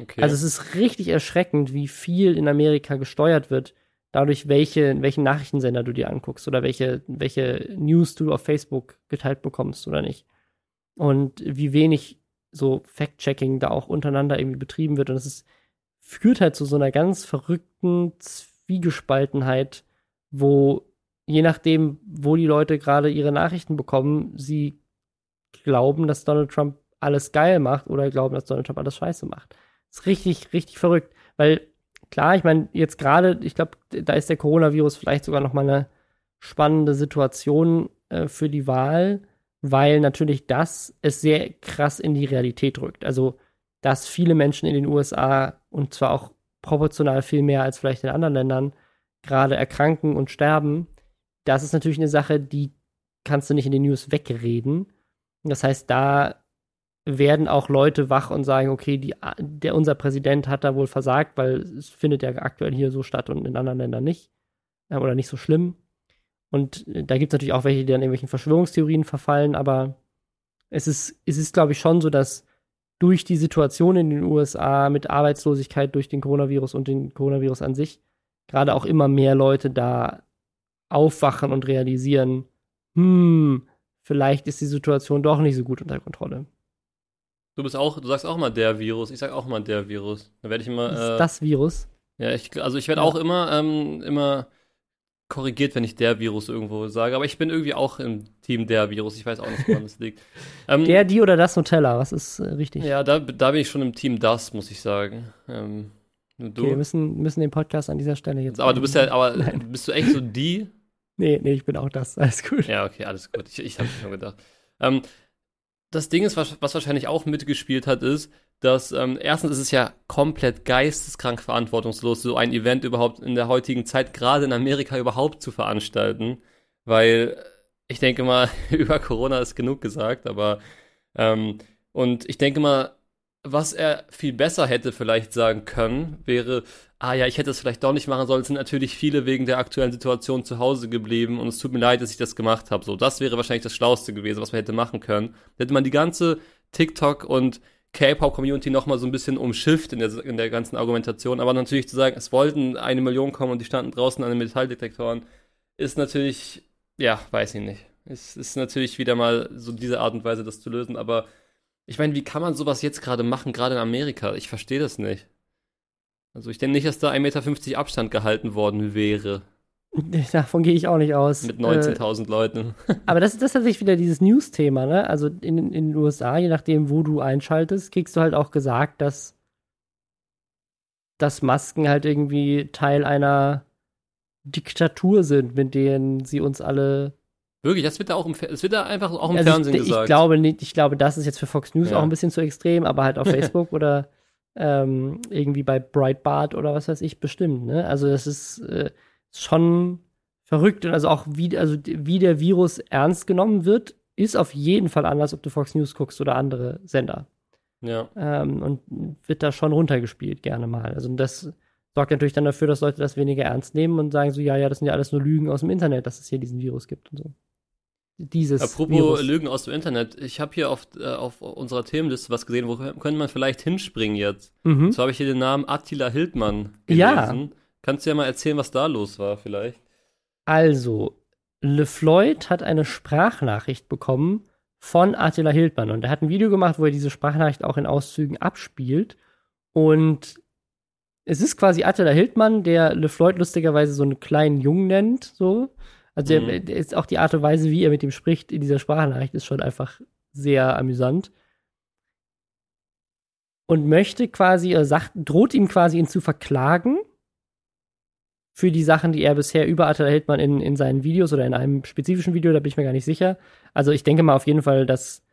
Okay. Also es ist richtig erschreckend, wie viel in Amerika gesteuert wird, dadurch, welche, welchen Nachrichtensender du dir anguckst oder welche, welche News du auf Facebook geteilt bekommst oder nicht. Und wie wenig so Fact-Checking da auch untereinander irgendwie betrieben wird. Und es führt halt zu so einer ganz verrückten Zwiegespaltenheit, wo je nachdem, wo die Leute gerade ihre Nachrichten bekommen, sie glauben, dass Donald Trump alles geil macht oder glauben, dass Donald Trump alles scheiße macht. Ist richtig, richtig verrückt. Weil, klar, ich meine, jetzt gerade, ich glaube, da ist der Coronavirus vielleicht sogar noch mal eine spannende Situation äh, für die Wahl weil natürlich das es sehr krass in die Realität rückt. Also, dass viele Menschen in den USA und zwar auch proportional viel mehr als vielleicht in anderen Ländern gerade erkranken und sterben, das ist natürlich eine Sache, die kannst du nicht in den News wegreden. Das heißt, da werden auch Leute wach und sagen, okay, die, der, unser Präsident hat da wohl versagt, weil es findet ja aktuell hier so statt und in anderen Ländern nicht. Äh, oder nicht so schlimm. Und äh, da gibt es natürlich auch welche, die dann irgendwelchen Verschwörungstheorien verfallen, aber es ist, es ist, glaube ich, schon so, dass durch die Situation in den USA mit Arbeitslosigkeit durch den Coronavirus und den Coronavirus an sich gerade auch immer mehr Leute da aufwachen und realisieren, hm, vielleicht ist die Situation doch nicht so gut unter Kontrolle. Du bist auch, du sagst auch mal der Virus, ich sag auch mal der Virus. Da werde ich immer. Äh, das Virus. Ja, ich, also ich werde ja. auch immer, ähm, immer korrigiert, wenn ich der Virus irgendwo sage, aber ich bin irgendwie auch im Team der Virus. Ich weiß auch nicht, woran es liegt. Ähm, der, die oder das Nutella, was ist äh, richtig? Ja, da, da bin ich schon im Team das, muss ich sagen. Ähm? Okay, wir müssen, müssen den Podcast an dieser Stelle jetzt. Aber du bist ja, aber Nein. bist du echt so die? Nee, nee, ich bin auch das. Alles gut. Ja, okay, alles gut. Ich, ich habe schon gedacht. Ähm, das Ding ist, was, was wahrscheinlich auch mitgespielt hat, ist, dass ähm, erstens ist es ja komplett geisteskrank verantwortungslos, so ein Event überhaupt in der heutigen Zeit, gerade in Amerika überhaupt zu veranstalten, weil ich denke mal, über Corona ist genug gesagt, aber ähm, und ich denke mal, was er viel besser hätte vielleicht sagen können, wäre, ah ja, ich hätte es vielleicht doch nicht machen sollen, es sind natürlich viele wegen der aktuellen Situation zu Hause geblieben und es tut mir leid, dass ich das gemacht habe. So, das wäre wahrscheinlich das Schlauste gewesen, was man hätte machen können. Da hätte man die ganze TikTok und K-Pop-Community nochmal so ein bisschen umschifft in der, in der ganzen Argumentation. Aber natürlich zu sagen, es wollten eine Million kommen und die standen draußen an den Metalldetektoren, ist natürlich, ja, weiß ich nicht. Es ist natürlich wieder mal so diese Art und Weise, das zu lösen. Aber ich meine, wie kann man sowas jetzt gerade machen, gerade in Amerika? Ich verstehe das nicht. Also ich denke nicht, dass da 1,50 Meter Abstand gehalten worden wäre. Davon gehe ich auch nicht aus. Mit 19.000 äh, Leuten. aber das, das ist tatsächlich wieder dieses News-Thema, ne? Also in, in den USA, je nachdem, wo du einschaltest, kriegst du halt auch gesagt, dass, dass Masken halt irgendwie Teil einer Diktatur sind, mit denen sie uns alle. Wirklich, das wird da auch im, das wird da einfach auch im also Fernsehen ich, gesagt. Ich glaube nicht, ich glaube, das ist jetzt für Fox News Ja. auch ein bisschen zu extrem, aber halt auf Facebook oder ähm, irgendwie bei Breitbart oder was weiß ich bestimmt, ne? Also das ist äh, schon verrückt und also auch wie, also wie der Virus ernst genommen wird, ist auf jeden Fall anders, ob du Fox News guckst oder andere Sender. Ja. Ähm, und wird da schon runtergespielt, gerne mal. Also das sorgt natürlich dann dafür, dass Leute das weniger ernst nehmen und sagen so, ja, ja, das sind ja alles nur Lügen aus dem Internet, dass es hier diesen Virus gibt und so. Dieses Apropos Virus. Lügen aus dem Internet, ich habe hier auf, äh, auf unserer Themenliste was gesehen, wo könnte man vielleicht hinspringen jetzt? Mhm. Zwar habe ich hier den Namen Attila Hildmann Ja. gelesen. Kannst du ja mal erzählen, was da los war, vielleicht? Also, LeFloid hat eine Sprachnachricht bekommen von Attila Hildmann und er hat ein Video gemacht, wo er diese Sprachnachricht auch in Auszügen abspielt und es ist quasi Attila Hildmann, der LeFloid lustigerweise so einen kleinen Jungen nennt, so. Also Mhm. der ist auch die Art und Weise, wie er mit ihm spricht in dieser Sprachnachricht, ist schon einfach sehr amüsant. Und möchte quasi, er sagt, droht ihm quasi ihn zu verklagen für die Sachen, die er bisher über Attila Hildmann in, in seinen Videos oder in einem spezifischen Video, da bin ich mir gar nicht sicher. Also ich denke mal auf jeden Fall, dass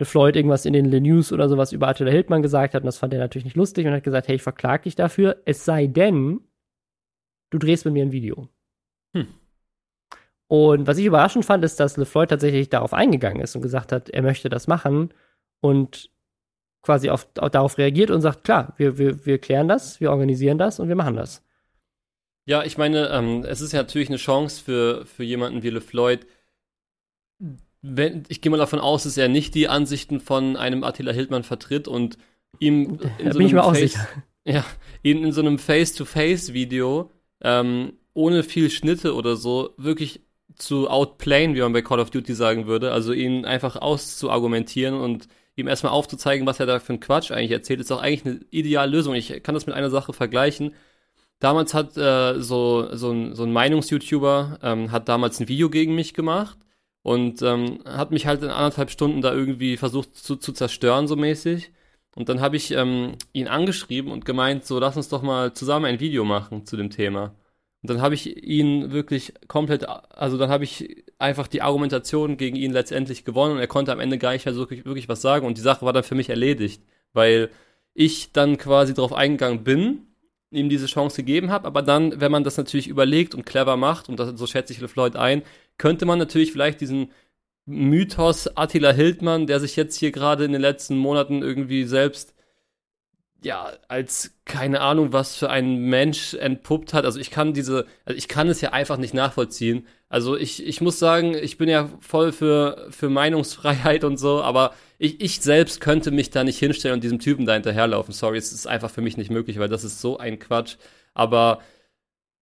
Floyd irgendwas in den Le News oder sowas über Attila Hildmann gesagt hat und das fand er natürlich nicht lustig und hat gesagt, hey, ich verklag dich dafür, es sei denn, du drehst mit mir ein Video. Hm. Und was ich überraschend fand, ist, dass LeFloid tatsächlich darauf eingegangen ist und gesagt hat, er möchte das machen und quasi auf, auf, darauf reagiert und sagt, klar, wir, wir, wir klären das, wir organisieren das und wir machen das. Ja, ich meine, ähm, es ist ja natürlich eine Chance für, für jemanden wie LeFloid. Wenn, ich gehe mal davon aus, dass er nicht die Ansichten von einem Attila Hildmann vertritt und ihm in Da bin ich mir auch Face. Ja, ihn in so einem Face-to-Face-Video ähm, ohne viel Schnitte oder so wirklich zu outplayen, wie man bei Call of Duty sagen würde, also ihn einfach auszuargumentieren und ihm erstmal aufzuzeigen, was er da für einen Quatsch eigentlich erzählt, ist auch eigentlich eine ideale Lösung. Ich kann das mit einer Sache vergleichen. Damals hat äh, so, so ein, so ein Meinungs-YouTuber ähm, hat damals ein Video gegen mich gemacht und ähm, hat mich halt in anderthalb Stunden da irgendwie versucht zu, zu zerstören, so mäßig. Und dann habe ich ähm, ihn angeschrieben und gemeint, so lass uns doch mal zusammen ein Video machen zu dem Thema. Und dann habe ich ihn wirklich komplett, also dann habe ich einfach die Argumentation gegen ihn letztendlich gewonnen und er konnte am Ende gar nicht mehr so wirklich, wirklich was sagen und die Sache war dann für mich erledigt, weil ich dann quasi drauf eingegangen bin, ihm diese Chance gegeben habe, aber dann, wenn man das natürlich überlegt und clever macht, und das, so schätze ich LeFloid ein, könnte man natürlich vielleicht diesen Mythos Attila Hildmann, der sich jetzt hier gerade in den letzten Monaten irgendwie selbst ja, als keine Ahnung, was für ein Mensch entpuppt hat. Also ich kann diese, also ich kann es ja einfach nicht nachvollziehen. Also ich, ich muss sagen, ich bin ja voll für, für Meinungsfreiheit und so, aber ich, ich selbst könnte mich da nicht hinstellen und diesem Typen da hinterherlaufen. Sorry, es ist einfach für mich nicht möglich, weil das ist so ein Quatsch. Aber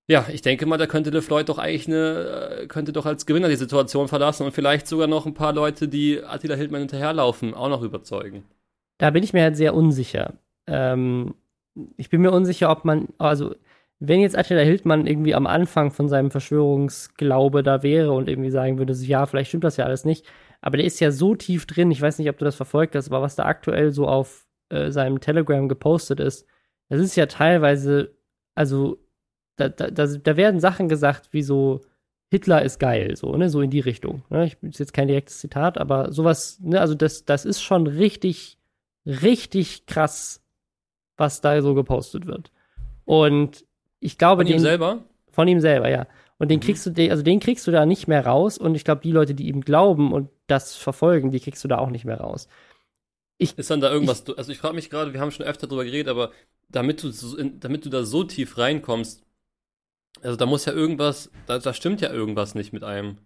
ja, ich denke mal, da könnte LeFloid doch eigentlich eine, könnte doch als Gewinner die Situation verlassen und vielleicht sogar noch ein paar Leute, die Attila Hildmann hinterherlaufen, auch noch überzeugen. Da bin ich mir halt sehr unsicher. Ähm, ich bin mir unsicher, ob man, also, wenn jetzt Attila Hildmann irgendwie am Anfang von seinem Verschwörungsglaube da wäre und irgendwie sagen würde, so, ja, vielleicht stimmt das ja alles nicht, aber der ist ja so tief drin, ich weiß nicht, ob du das verfolgt hast, aber was da aktuell so auf äh, seinem Telegram gepostet ist, das ist ja teilweise, also, da, da, da, da werden Sachen gesagt, wie so, Hitler ist geil, so, ne, so in die Richtung. Ne? Ich ist jetzt kein direktes Zitat, aber sowas, ne, also das, das ist schon richtig, richtig krass, was da so gepostet wird. Und ich glaube, Von ihm den, selber? von ihm selber, ja. Und den Mhm. kriegst du, also den kriegst du da nicht mehr raus. Und ich glaube, die Leute, die ihm glauben und das verfolgen, die kriegst du da auch nicht mehr raus. ich, ist dann da irgendwas, ich, also ich frage mich gerade, wir haben schon öfter drüber geredet, aber damit du, damit du da so tief reinkommst, also da muss ja irgendwas, da, da stimmt ja irgendwas nicht mit einem.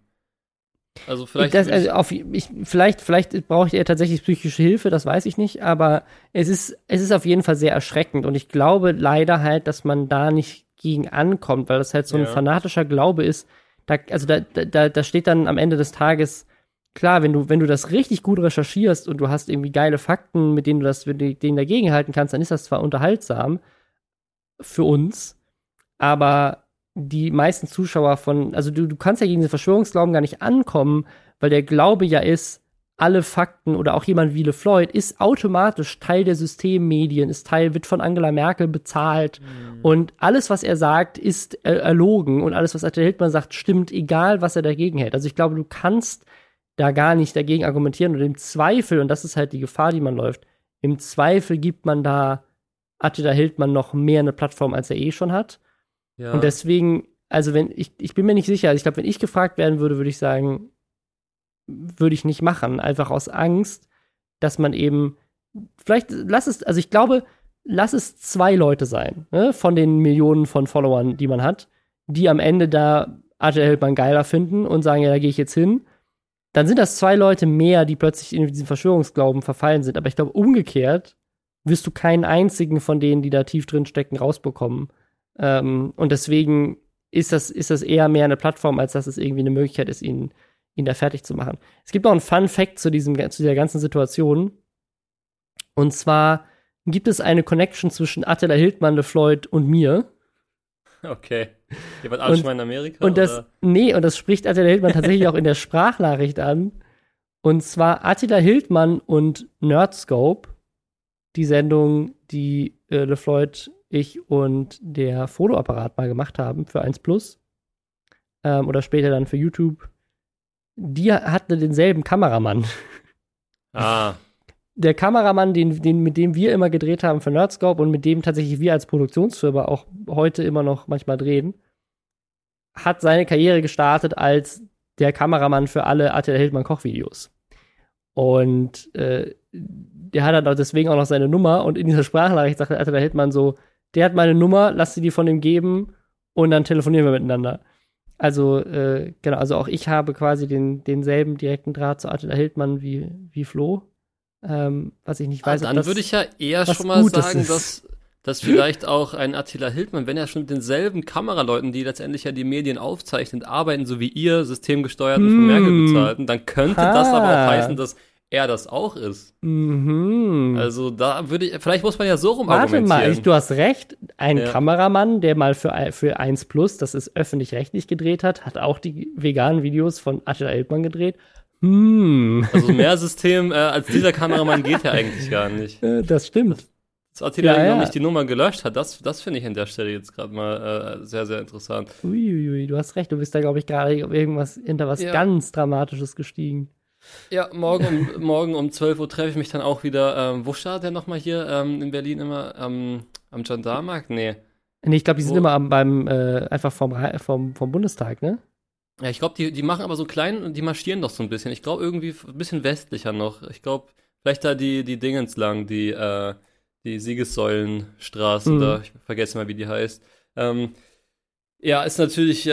Also vielleicht. Das, also auf, ich, vielleicht vielleicht braucht er tatsächlich psychische Hilfe, das weiß ich nicht, aber es ist, es ist auf jeden Fall sehr erschreckend und ich glaube leider halt, dass man da nicht gegen ankommt, weil das halt so ein fanatischer Glaube ist. Da, also da, da, da steht dann am Ende des Tages, klar, wenn du, wenn du das richtig gut recherchierst und du hast irgendwie geile Fakten, mit denen du das denen dagegen halten kannst, dann ist das zwar unterhaltsam für uns, aber die meisten Zuschauer von, also du, du kannst ja gegen den Verschwörungsglauben gar nicht ankommen, weil der Glaube ja ist, alle Fakten oder auch jemand wie LeFloid ist automatisch Teil der Systemmedien, ist Teil, wird von Angela Merkel bezahlt mhm. und alles, was er sagt, ist er erlogen und alles, was Attila Hildmann sagt, stimmt, egal, was er dagegen hält. Also ich glaube, du kannst da gar nicht dagegen argumentieren und im Zweifel, und das ist halt die Gefahr, die man läuft, im Zweifel gibt man da Attila Hildmann noch mehr eine Plattform, als er eh schon hat. Ja. Und deswegen, also wenn ich, ich bin mir nicht sicher, also ich glaube, wenn ich gefragt werden würde, würde ich sagen, würde ich nicht machen. Einfach aus Angst, dass man eben, vielleicht lass es, also ich glaube, lass es zwei Leute sein, ne, von den Millionen von Followern, die man hat, die am Ende da Attila Hildmann geiler finden und sagen, ja, da gehe ich jetzt hin. Dann sind das zwei Leute mehr, die plötzlich in diesen Verschwörungsglauben verfallen sind. Aber ich glaube, umgekehrt wirst du keinen einzigen von denen, die da tief drin stecken, rausbekommen. Ähm, und deswegen ist das, ist das eher mehr eine Plattform, als dass es irgendwie eine Möglichkeit ist, ihn, ihn da fertig zu machen. Es gibt noch einen Fun Fact zu, diesem, zu dieser ganzen Situation. Und zwar gibt es eine Connection zwischen Attila Hildmann, LeFloid und mir. Okay. Ihr wart alle schon mal in Amerika? Und das, nee, und das spricht Attila Hildmann tatsächlich auch in der Sprachnachricht an. Und zwar Attila Hildmann und Nerdscope, die Sendung, die äh, LeFloid ich und der Fotoapparat mal gemacht haben für 1 Plus ähm, oder später dann für YouTube, die hatte denselben Kameramann. Ah. Der Kameramann, den, den, mit dem wir immer gedreht haben für Nerdscope und mit dem tatsächlich wir als Produktionsfirma auch heute immer noch manchmal drehen, hat seine Karriere gestartet als der Kameramann für alle Attila Hildmann Kochvideos. Und äh, der hat dann deswegen auch noch seine Nummer und in dieser Sprachnachricht sagte Attila Hildmann so, der hat meine Nummer, lass sie die von ihm geben und dann telefonieren wir miteinander. Also, äh, genau, also auch ich habe quasi den, denselben direkten Draht zu Attila Hildmann wie, wie Flo. Ähm, was ich nicht weiß. Ah, dann würde ich ja eher schon mal Gutes sagen, dass, dass vielleicht auch ein Attila Hildmann, wenn er schon mit denselben Kameraleuten, die letztendlich ja die Medien aufzeichnen, arbeiten, so wie ihr, systemgesteuerten, von Merkel hm. bezahlten, dann könnte ha. das aber auch heißen, dass er das auch ist. Mhm. Also da würde ich, vielleicht muss man ja so rum Warte mal, ich, du hast recht. Ein ja. Kameramann, der mal für, für 1 Plus, das ist öffentlich-rechtlich gedreht hat, hat auch die veganen Videos von Attila Eltmann gedreht. Hm. Also mehr System äh, als dieser Kameramann geht ja eigentlich gar nicht. Äh, das stimmt. Dass Attila ja, ja. nicht die Nummer gelöscht hat, das, das finde ich an der Stelle jetzt gerade mal äh, sehr, sehr interessant. Uiuiui, ui, du hast recht, du bist da, glaube ich, gerade irgendwas hinter was ja. ganz Dramatisches gestiegen. Ja, morgen um, morgen um 12 Uhr treffe ich mich dann auch wieder. Ähm, wo startet der nochmal hier ähm, in Berlin immer? Ähm, am Gendarmarkt? Nee. Nee, ich glaube, die sind immer am, beim, äh, einfach vom, vom, vom Bundestag, ne? Ja, ich glaube, die, die machen aber so klein und die marschieren doch so ein bisschen. Ich glaube, irgendwie ein bisschen westlicher noch. Ich glaube, vielleicht da die, die Dingens lang, die, äh, die Siegessäulenstraße mhm. da. Ich vergesse mal, wie die heißt. Ähm, ja, ist natürlich, äh,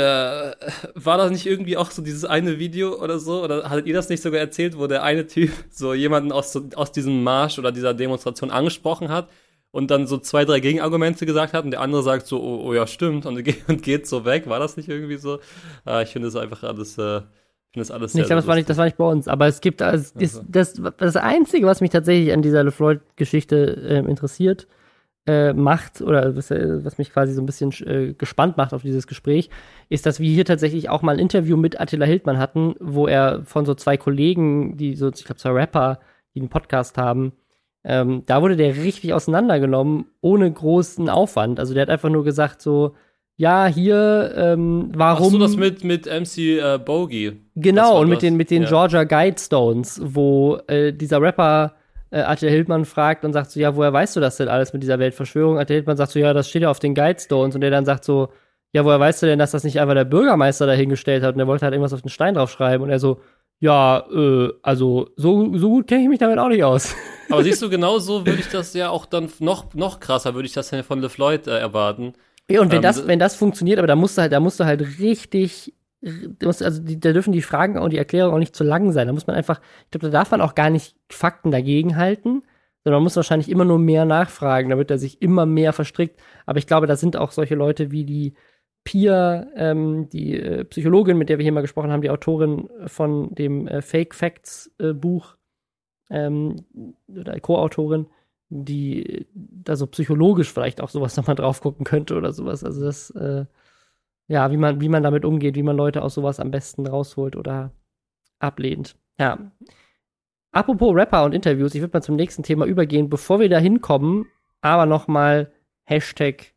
war das nicht irgendwie auch so dieses eine Video oder so? Oder hattet ihr das nicht sogar erzählt, wo der eine Typ so jemanden aus, so, aus diesem Marsch oder dieser Demonstration angesprochen hat und dann so zwei, drei Gegenargumente gesagt hat und der andere sagt so, oh, oh ja, stimmt, und, und geht so weg. War das nicht irgendwie so? Äh, ich finde es einfach alles, äh, ich finde das alles sehr, ich glaube, das war nicht, das war nicht bei uns, aber es gibt, also, also. Das, das Einzige, was mich tatsächlich an dieser LeFloid-Geschichte äh, interessiert, äh, macht oder was, äh, was, mich quasi so ein bisschen äh, gespannt macht auf dieses Gespräch, ist, dass wir hier tatsächlich auch mal ein Interview mit Attila Hildmann hatten, wo er von so zwei Kollegen, die so, ich glaube, zwei Rapper, die einen Podcast haben, ähm, da wurde der richtig auseinandergenommen, ohne großen Aufwand. Also der hat einfach nur gesagt so, ja, hier, ähm, warum. Hast du das mit, mit MC äh, Bogey? Genau, und mit den, mit den ja. Georgia Guidestones, wo äh, dieser Rapper äh, Attila Hildmann fragt und sagt so, ja, woher weißt du das denn alles mit dieser Weltverschwörung? Attila Hildmann sagt so, ja, das steht ja auf den Guidestones. Und der dann sagt so, ja, woher weißt du denn, dass das nicht einfach der Bürgermeister dahingestellt hat und der wollte halt irgendwas auf den Stein draufschreiben? Und er so, ja, äh, also so, so gut kenne ich mich damit auch nicht aus. Aber siehst du, genau so würde ich das ja auch dann noch, noch krasser, würde ich das von LeFloid äh, erwarten. Ja, und wenn, ähm, das, wenn das funktioniert, aber da musst du halt, da musst du halt richtig, also die, da dürfen die Fragen und die Erklärungen auch nicht zu lang sein. Da muss man einfach, ich glaube, da darf man auch gar nicht Fakten dagegen halten, sondern man muss wahrscheinlich immer nur mehr nachfragen, damit er sich immer mehr verstrickt. Aber ich glaube, da sind auch solche Leute wie die Pia, ähm, die äh, Psychologin, mit der wir hier mal gesprochen haben, die Autorin von dem äh, Fake Facts äh, Buch, ähm, oder Co-Autorin, die da so psychologisch vielleicht auch sowas nochmal drauf gucken könnte oder sowas. Also das, äh, ja, wie man, wie man damit umgeht, wie man Leute aus sowas am besten rausholt oder ablehnt. Ja. Apropos Rapper und Interviews, ich würde mal zum nächsten Thema übergehen, bevor wir da hinkommen, aber nochmal Hashtag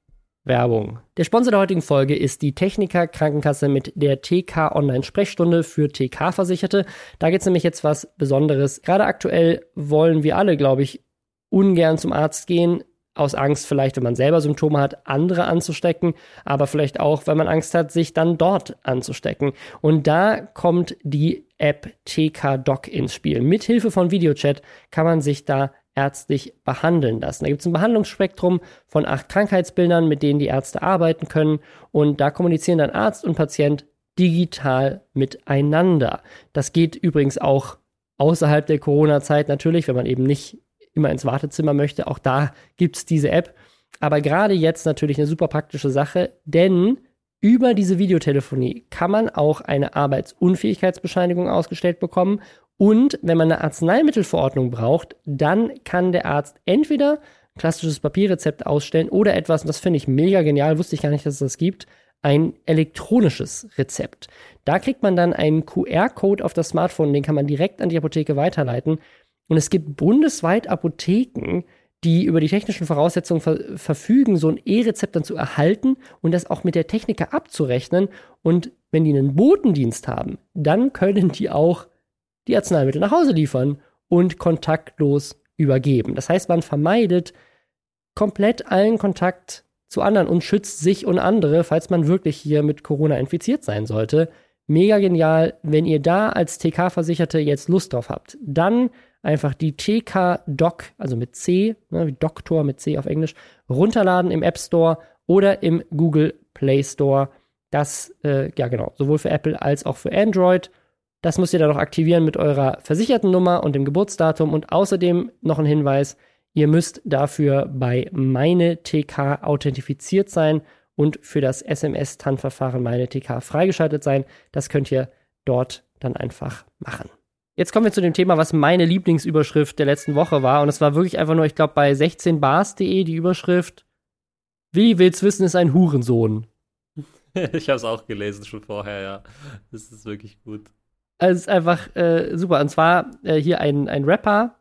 Werbung. Der Sponsor der heutigen Folge ist die Techniker Krankenkasse mit der TK Online Sprechstunde für TK Versicherte. Da gibt es nämlich jetzt was Besonderes. Gerade aktuell wollen wir alle, glaube ich, ungern zum Arzt gehen, aus Angst vielleicht, wenn man selber Symptome hat, andere anzustecken, aber vielleicht auch, weil man Angst hat, sich dann dort anzustecken. Und da kommt die App TK Doc ins Spiel. Mithilfe von Videochat kann man sich da ärztlich behandeln lassen. Da gibt es ein Behandlungsspektrum von acht Krankheitsbildern, mit denen die Ärzte arbeiten können. Und da kommunizieren dann Arzt und Patient digital miteinander. Das geht übrigens auch außerhalb der Corona-Zeit natürlich, wenn man eben nicht immer ins Wartezimmer möchte. Auch da gibt es diese App. Aber gerade jetzt natürlich eine super praktische Sache, denn über diese Videotelefonie kann man auch eine Arbeitsunfähigkeitsbescheinigung ausgestellt bekommen. Und wenn man eine Arzneimittelverordnung braucht, dann kann der Arzt entweder ein klassisches Papierrezept ausstellen oder etwas, und das finde ich mega genial, wusste ich gar nicht, dass es das gibt, ein elektronisches Rezept. Da kriegt man dann einen QR-Code auf das Smartphone, den kann man direkt an die Apotheke weiterleiten. Und es gibt bundesweit Apotheken, die über die technischen Voraussetzungen ver verfügen, so ein E-Rezept dann zu erhalten und das auch mit der Techniker abzurechnen. Und wenn die einen Botendienst haben, dann können die auch die Arzneimittel nach Hause liefern und kontaktlos übergeben. Das heißt, man vermeidet komplett allen Kontakt zu anderen und schützt sich und andere, falls man wirklich hier mit Corona infiziert sein sollte. Mega genial. Wenn ihr da als TK-Versicherte jetzt Lust drauf habt, dann einfach die TK-Doc, also mit C, ne, wie Doktor mit C auf Englisch, runterladen im App Store oder im Google Play Store. Das, äh, ja genau, sowohl für Apple als auch für Android. Das müsst ihr dann noch aktivieren mit eurer versicherten Nummer und dem Geburtsdatum. Und außerdem noch ein Hinweis, ihr müsst dafür bei meine TK authentifiziert sein und für das SMS-TAN-Verfahren meine TK freigeschaltet sein. Das könnt ihr dort dann einfach machen. Jetzt kommen wir zu dem Thema, was meine Lieblingsüberschrift der letzten Woche war. Und es war wirklich einfach nur, ich glaube, bei 16bars.de die Überschrift Willi will's wissen ist ein Hurensohn. ich habe es auch gelesen schon vorher, ja. Das ist wirklich gut. Also es ist einfach äh, super. Und zwar äh, hier ein, ein Rapper.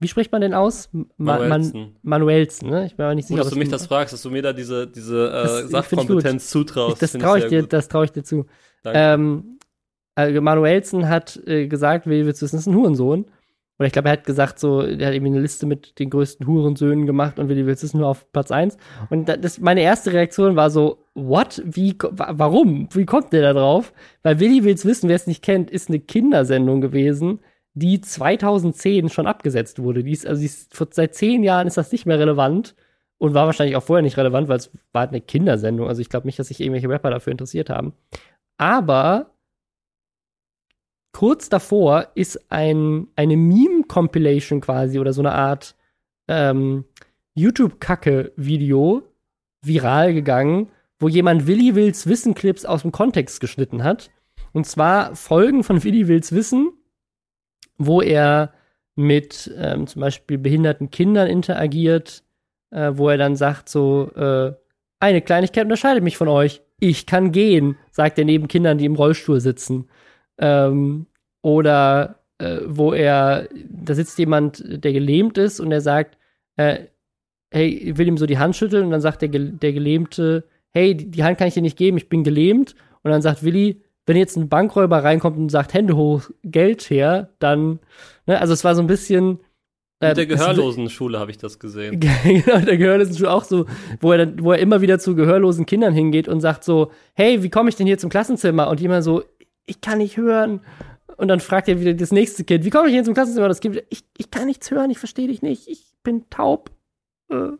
Wie spricht man denn aus? Ma Manuelsen. Manuelsen, ne? Ich bin aber nicht sicher. Gut, dass du mich das fragst, dass du mir da diese, diese äh, Sachkompetenz zutraust. Das traue ich, dir, das trau ich dir zu. Danke. Ähm, also Manuelsen hat äh, gesagt, wissen, ist ein Hurensohn. Oder ich glaube, er hat gesagt, so, er hat irgendwie eine Liste mit den größten Hurensöhnen gemacht und Willi Wills ist nur auf Platz 1. Und das, meine erste Reaktion war so, what? Wie, warum? Wie kommt der da drauf? Weil Willi Wills wissen, wer es nicht kennt, ist eine Kindersendung gewesen, die 2010 schon abgesetzt wurde. Die ist, also die ist, seit zehn Jahren ist das nicht mehr relevant und war wahrscheinlich auch vorher nicht relevant, weil es war halt eine Kindersendung. Also ich glaube nicht, dass sich irgendwelche Rapper dafür interessiert haben. Aber kurz davor ist ein, eine Meme-Compilation quasi oder so eine Art ähm, YouTube-Kacke-Video viral gegangen, wo jemand Willi Wills Wissen-Clips aus dem Kontext geschnitten hat. Und zwar Folgen von Willi Wills Wissen, wo er mit ähm, zum Beispiel behinderten Kindern interagiert, äh, wo er dann sagt so, äh, eine Kleinigkeit unterscheidet mich von euch. Ich kann gehen, sagt er neben Kindern, die im Rollstuhl sitzen. Ähm, oder äh, wo er, da sitzt jemand, der gelähmt ist und er sagt, äh, hey, will ihm so die Hand schütteln und dann sagt der, der Gelähmte, hey, die, die Hand kann ich dir nicht geben, ich bin gelähmt. Und dann sagt Willi, wenn jetzt ein Bankräuber reinkommt und sagt, Hände hoch, Geld her, dann, ne, also es war so ein bisschen. Äh, Mit der gehörlosen Schule habe ich das gesehen. genau, der gehörlosen Schule auch so, wo er dann, wo er immer wieder zu gehörlosen Kindern hingeht und sagt so, hey, wie komme ich denn hier zum Klassenzimmer? Und jemand so, ich kann nicht hören. Und dann fragt er wieder das nächste Kind, wie komme ich hier zum Klassenzimmer? Das Kind, ich, ich kann nichts hören, ich verstehe dich nicht, ich bin taub. Äh.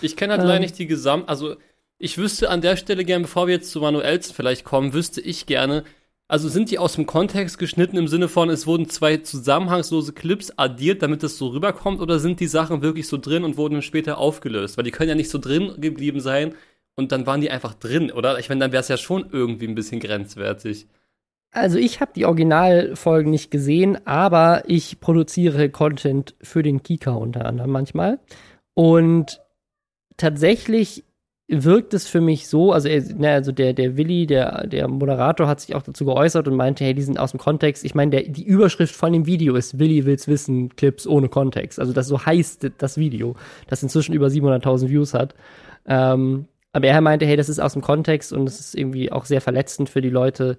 Ich kenne halt ähm. leider nicht die Gesamt, also ich wüsste an der Stelle gerne, bevor wir jetzt zu Manuels vielleicht kommen, wüsste ich gerne, also sind die aus dem Kontext geschnitten im Sinne von, es wurden zwei zusammenhangslose Clips addiert, damit das so rüberkommt, oder sind die Sachen wirklich so drin und wurden später aufgelöst? Weil die können ja nicht so drin geblieben sein und dann waren die einfach drin, oder? Ich meine, dann wäre es ja schon irgendwie ein bisschen grenzwertig. Also ich habe die Originalfolgen nicht gesehen, aber ich produziere Content für den Kika unter anderem manchmal. Und tatsächlich wirkt es für mich so, also, er, ne, also der, der Willi, der, der Moderator, hat sich auch dazu geäußert und meinte, hey, die sind aus dem Kontext. Ich meine, die Überschrift von dem Video ist Willi will's wissen, Clips ohne Kontext. Also das so heißt das Video, das inzwischen über 700.000 Views hat. Ähm, aber er meinte, hey, das ist aus dem Kontext und es ist irgendwie auch sehr verletzend für die Leute,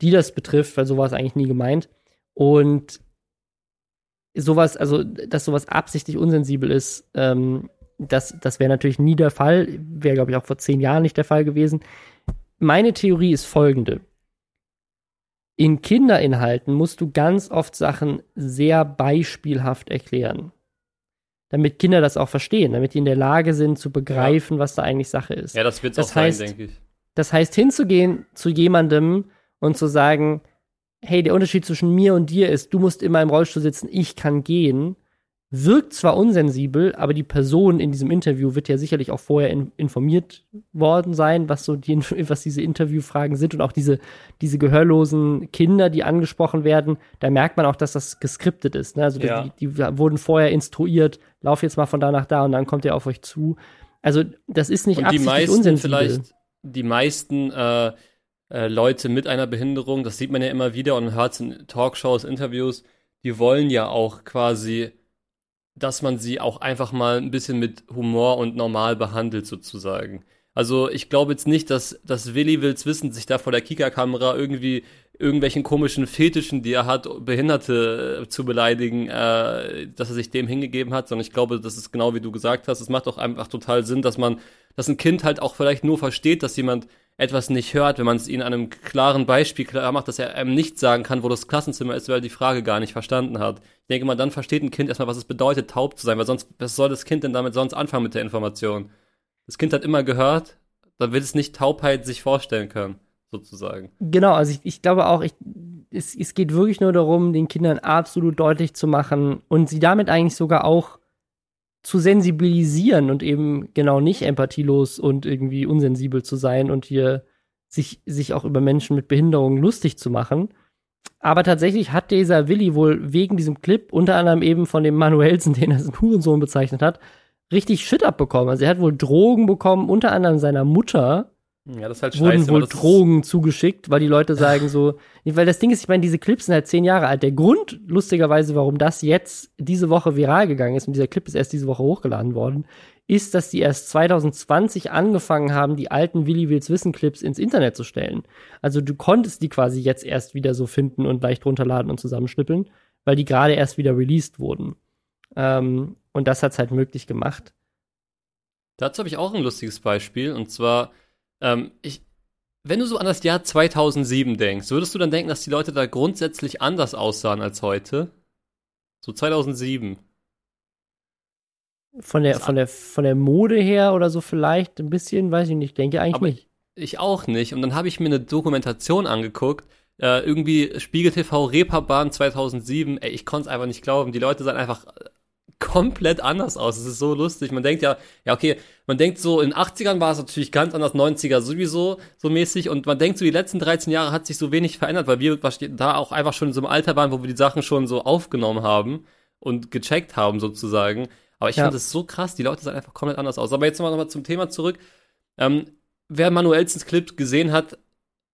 die das betrifft, weil sowas eigentlich nie gemeint. Und sowas, also, dass sowas absichtlich unsensibel ist, ähm, das, das wäre natürlich nie der Fall, wäre, glaube ich, auch vor zehn Jahren nicht der Fall gewesen. Meine Theorie ist folgende. In Kinderinhalten musst du ganz oft Sachen sehr beispielhaft erklären. Damit Kinder das auch verstehen, damit die in der Lage sind zu begreifen, ja. was da eigentlich Sache ist. Ja, das wird es auch heißt, sein, denke ich. Das heißt, hinzugehen zu jemandem und zu sagen, hey, der Unterschied zwischen mir und dir ist, du musst immer im Rollstuhl sitzen, ich kann gehen, wirkt zwar unsensibel, aber die Person in diesem Interview wird ja sicherlich auch vorher in, informiert worden sein, was so die, was diese Interviewfragen sind und auch diese, diese gehörlosen Kinder, die angesprochen werden, da merkt man auch, dass das geskriptet ist. Ne? Also ja. die, die, wurden vorher instruiert, lauf jetzt mal von da nach da und dann kommt er auf euch zu. Also das ist nicht und die meisten unsensibel. vielleicht die meisten äh, äh, Leute mit einer Behinderung, das sieht man ja immer wieder und hört in Talkshows, Interviews, die wollen ja auch quasi dass man sie auch einfach mal ein bisschen mit Humor und normal behandelt, sozusagen. Also ich glaube jetzt nicht, dass, dass Willi Wills Wissen sich da vor der Kika-Kamera irgendwie irgendwelchen komischen Fetischen, die er hat, Behinderte äh, zu beleidigen, äh, dass er sich dem hingegeben hat, sondern ich glaube, das ist genau wie du gesagt hast. Es macht auch einfach total Sinn, dass man, dass ein Kind halt auch vielleicht nur versteht, dass jemand etwas nicht hört, wenn man es ihnen an einem klaren Beispiel klar macht, dass er einem nicht sagen kann, wo das Klassenzimmer ist, weil er die Frage gar nicht verstanden hat. Ich denke mal, dann versteht ein Kind erstmal, was es bedeutet, taub zu sein, weil sonst, was soll das Kind denn damit sonst anfangen mit der Information? Das Kind hat immer gehört, dann wird es nicht Taubheit sich vorstellen können, sozusagen. Genau, also ich, ich glaube auch, ich, es, es geht wirklich nur darum, den Kindern absolut deutlich zu machen und sie damit eigentlich sogar auch zu sensibilisieren und eben genau nicht empathielos und irgendwie unsensibel zu sein und hier sich, sich auch über Menschen mit Behinderungen lustig zu machen. Aber tatsächlich hat dieser Willi wohl wegen diesem Clip, unter anderem eben von dem Manuelsen, den er als Hurensohn bezeichnet hat, richtig Shit abbekommen. Also er hat wohl Drogen bekommen, unter anderem seiner Mutter, ja, das ist halt wurden scheiße, wohl Drogen zugeschickt, weil die Leute sagen so, weil das Ding ist, ich meine, diese Clips sind halt zehn Jahre alt. Der Grund, lustigerweise, warum das jetzt diese Woche viral gegangen ist und dieser Clip ist erst diese Woche hochgeladen worden, ist, dass die erst 2020 angefangen haben, die alten Willi Wills Wissen Clips ins Internet zu stellen. Also du konntest die quasi jetzt erst wieder so finden und leicht runterladen und zusammenschnippeln, weil die gerade erst wieder released wurden. Ähm, und das hat's halt möglich gemacht. Dazu habe ich auch ein lustiges Beispiel und zwar ähm, ich, wenn du so an das Jahr 2007 denkst, würdest du dann denken, dass die Leute da grundsätzlich anders aussahen als heute? So 2007. Von der, von der, von der Mode her oder so vielleicht ein bisschen, weiß ich nicht, denke eigentlich nicht. Ich auch nicht. Und dann habe ich mir eine Dokumentation angeguckt, äh, irgendwie Spiegel TV Reeperbahn 2007. Ey, ich konnte es einfach nicht glauben. Die Leute sahen einfach komplett anders aus. Es ist so lustig. Man denkt ja, ja, okay, man denkt so, in 80ern war es natürlich ganz anders, 90er sowieso so mäßig und man denkt so, die letzten 13 Jahre hat sich so wenig verändert, weil wir da auch einfach schon in so einem Alter waren, wo wir die Sachen schon so aufgenommen haben und gecheckt haben sozusagen. Aber ich ja. finde das so krass, die Leute sahen einfach komplett anders aus. Aber jetzt mal nochmal zum Thema zurück. Ähm, wer Manuelsens Clip gesehen hat,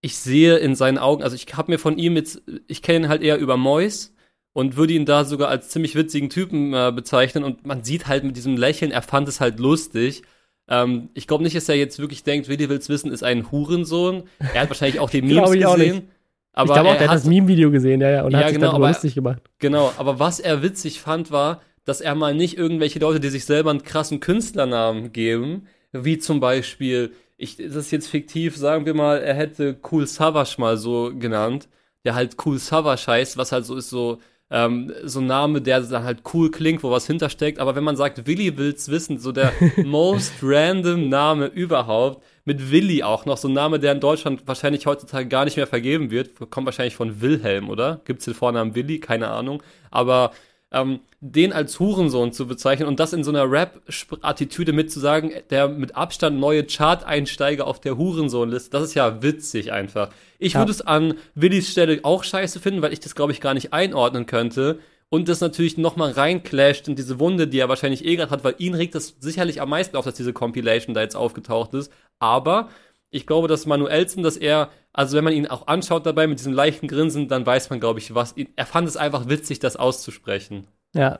ich sehe in seinen Augen, also ich habe mir von ihm jetzt, ich kenne ihn halt eher über Mois, und würde ihn da sogar als ziemlich witzigen Typen äh, bezeichnen. Und man sieht halt mit diesem Lächeln, er fand es halt lustig. Ähm, ich glaube nicht, dass er jetzt wirklich denkt, Willi will's wissen, ist ein Hurensohn. Er hat wahrscheinlich auch die Memes gesehen. Aber ich glaube auch, er hat das Meme-Video gesehen, ja, ja, und ja, hat sich genau, aber, lustig gemacht. Genau, aber was er witzig fand, war, dass er mal nicht irgendwelche Leute, die sich selber einen krassen Künstlernamen geben, wie zum Beispiel, ich, das ist jetzt fiktiv, sagen wir mal, er hätte Cool Savage mal so genannt, der halt cool Savage heißt, was halt so ist, so, ähm, so ein Name, der dann halt cool klingt, wo was hintersteckt. Aber wenn man sagt, Willi will's wissen, so der most random Name überhaupt, mit Willi auch noch, so ein Name, der in Deutschland wahrscheinlich heutzutage gar nicht mehr vergeben wird, kommt wahrscheinlich von Wilhelm, oder? Gibt's den Vornamen Willi? Keine Ahnung. Aber ähm, den als Hurensohn zu bezeichnen und das in so einer Rap-Attitüde mitzusagen, der mit Abstand neue Chart-Einsteiger auf der Hurensohn-Liste, das ist ja witzig einfach. Ich ja. würde es an Willis Stelle auch scheiße finden, weil ich das, glaube ich, gar nicht einordnen könnte. Und das natürlich nochmal reinclasht in diese Wunde, die er wahrscheinlich eh gerade hat, weil ihn regt das sicherlich am meisten auf, dass diese Compilation da jetzt aufgetaucht ist. Aber ich glaube, dass Manuelsen, dass er, also wenn man ihn auch anschaut dabei mit diesem leichten Grinsen, dann weiß man, glaube ich, was. Er fand es einfach witzig, das auszusprechen. Ja.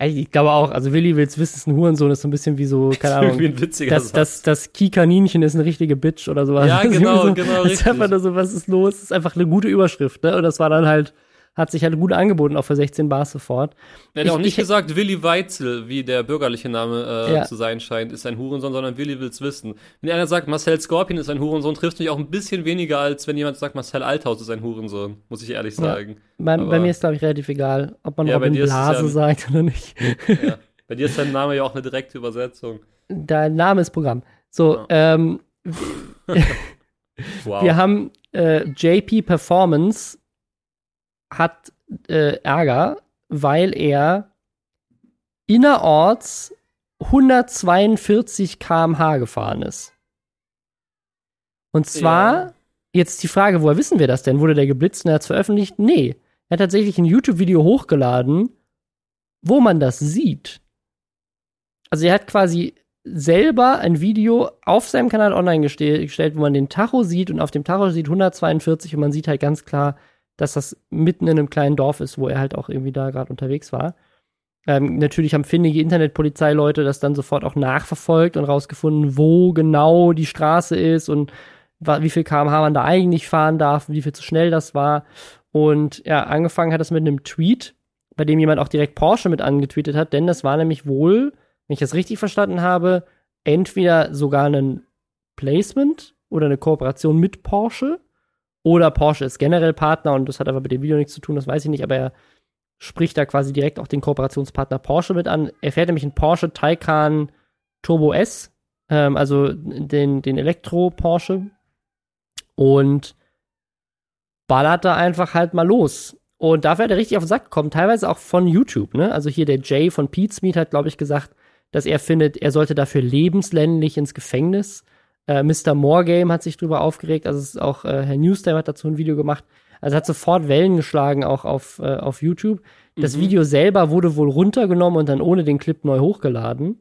Ich glaube auch, also Willi will's wissen, ist ein Hurensohn, ist so ein bisschen wie so, keine Ahnung. Irgendwie ein witziger das, das, das Kikaninchen ist eine richtige Bitch oder sowas. Ja, genau, so, genau. Das ist einfach nur so, was ist los? Das ist einfach eine gute Überschrift, ne? Und das war dann halt, hat sich halt gut angeboten, auch für 16 Bars sofort. Er hat ich, auch nicht ich, gesagt, Willi Weitzel, wie der bürgerliche Name äh, ja. zu sein scheint, ist ein Hurensohn, sondern Willi will's wissen. Wenn einer sagt, Marcel Scorpion ist ein Hurensohn, trifft mich auch ein bisschen weniger, als wenn jemand sagt, Marcel Althaus ist ein Hurensohn, muss ich ehrlich sagen. Ja. Bei, bei, mir ist, glaube ich, relativ egal, ob man ja, Robin Blase ja, sagt oder nicht. Ja. Bei dir ist dein Name ja auch eine direkte Übersetzung. Dein Name ist Programm. So, ähm, wow. wir haben äh, JP Performance hat äh, Ärger, weil er innerorts 142 km/h gefahren ist. Und zwar, ja. jetzt die Frage, woher wissen wir das denn? Wurde der geblitzt und er hat es veröffentlicht? Nee. Er hat tatsächlich ein YouTube-Video hochgeladen, wo man das sieht. Also er hat quasi selber ein Video auf seinem Kanal online gestellt, wo man den Tacho sieht und auf dem Tacho sieht 142 und man sieht halt ganz klar, dass das mitten in einem kleinen Dorf ist, wo er halt auch irgendwie da gerade unterwegs war. Ähm, natürlich haben findige Internetpolizeileute das dann sofort auch nachverfolgt und rausgefunden, wo genau die Straße ist und wie viel kmh man da eigentlich fahren darf, wie viel zu schnell das war. Und ja, angefangen hat es mit einem Tweet, bei dem jemand auch direkt Porsche mit angetweetet hat, denn das war nämlich wohl, wenn ich das richtig verstanden habe, entweder sogar ein Placement oder eine Kooperation mit Porsche oder Porsche ist generell Partner und das hat aber mit dem Video nichts zu tun, das weiß ich nicht, aber er spricht da quasi direkt auch den Kooperationspartner Porsche mit an. Er fährt nämlich einen Porsche Taycan Turbo S, ähm, also den, den Elektro-Porsche und ballert da einfach halt mal los. Und dafür hat er richtig auf den Sack gekommen, teilweise auch von YouTube, ne? Also hier der Jay von Pete's Meet hat, glaube ich, gesagt, dass er findet, er sollte dafür lebenslänglich ins Gefängnis. Äh, Mr. Moregame hat sich drüber aufgeregt, also ist auch äh, Herr Newstime hat dazu ein Video gemacht. Also hat sofort Wellen geschlagen, auch auf, äh, auf YouTube. Das mhm. Video selber wurde wohl runtergenommen und dann ohne den Clip neu hochgeladen.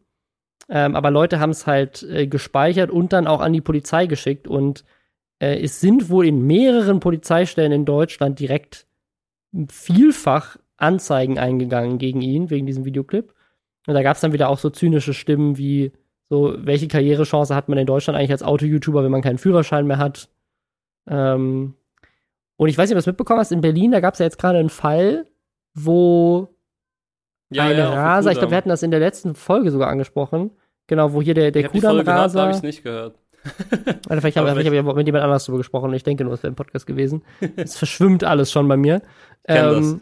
Ähm, aber Leute haben es halt äh, gespeichert und dann auch an die Polizei geschickt. Und äh, es sind wohl in mehreren Polizeistellen in Deutschland direkt vielfach Anzeigen eingegangen gegen ihn, wegen diesem Videoclip. Und da gab es dann wieder auch so zynische Stimmen wie, so, welche Karrierechance hat man in Deutschland eigentlich als Auto-YouTuber, wenn man keinen Führerschein mehr hat? Ähm, und ich weiß nicht, ob du das mitbekommen hast, in Berlin, da gab es ja jetzt gerade einen Fall, wo ja, ein ja, Raser, ich glaube, wir hatten das in der letzten Folge sogar angesprochen, genau, wo hier der, der Kudamm-Raser. habe ich nicht gehört. Oder vielleicht habe hab ich mit jemand anders darüber gesprochen. Ich denke nur, es wäre ein Podcast gewesen. es verschwimmt alles schon bei mir. Ähm,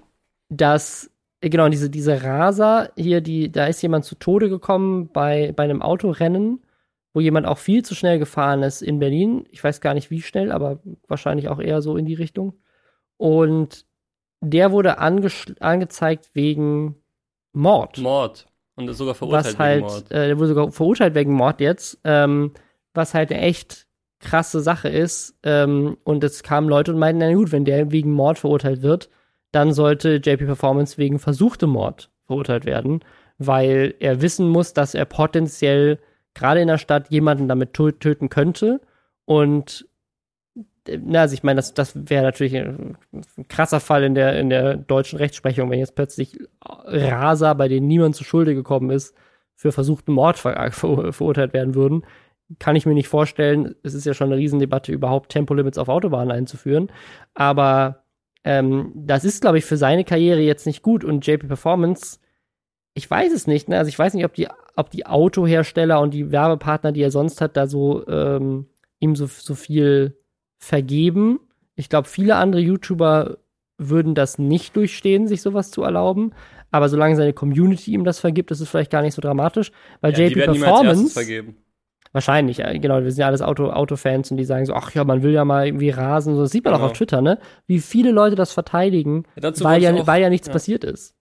das. dass genau, diese, diese Raser hier, die, da ist jemand zu Tode gekommen bei, bei einem Autorennen, wo jemand auch viel zu schnell gefahren ist in Berlin. Ich weiß gar nicht wie schnell, aber wahrscheinlich auch eher so in die Richtung. Und der wurde angezeigt wegen Mord. Mord. Und ist sogar verurteilt was halt, wegen Mord. Äh, der wurde sogar verurteilt wegen Mord jetzt. Ähm, was halt eine echt krasse Sache ist. Ähm, und es kamen Leute und meinten, na gut, wenn der wegen Mord verurteilt wird, dann sollte JP Performance wegen versuchtem Mord verurteilt werden, weil er wissen muss, dass er potenziell gerade in der Stadt jemanden damit töten könnte. Und na, also ich meine, das, das wäre natürlich ein, ein, krasser Fall in der, in der deutschen Rechtsprechung, wenn jetzt plötzlich Raser, bei denen niemand zu Schulde gekommen ist, für versuchten Mord ver ver verurteilt werden würden. Kann ich mir nicht vorstellen. Es ist ja schon eine Riesendebatte, überhaupt Tempolimits auf Autobahnen einzuführen. Aber ähm, das ist, glaube ich, für seine Karriere jetzt nicht gut. Und JP Performance, ich weiß es nicht. Ne? Also ich weiß nicht, ob die, ob die Autohersteller und die Werbepartner, die er sonst hat, da so ähm, ihm so, so viel vergeben. Ich glaube, viele andere YouTuber würden das nicht durchstehen, sich sowas zu erlauben. Aber solange seine Community ihm das vergibt, ist es vielleicht gar nicht so dramatisch. Weil Ja, JP Performance. Wahrscheinlich, genau. Wir sind ja alles Auto, Autofans und die sagen so, ach ja, man will ja mal irgendwie rasen. So, das sieht man auch Genau. auf Twitter, ne? Wie viele Leute das verteidigen, Ja, weil ja, auch- weil ja nichts ja. passiert ist.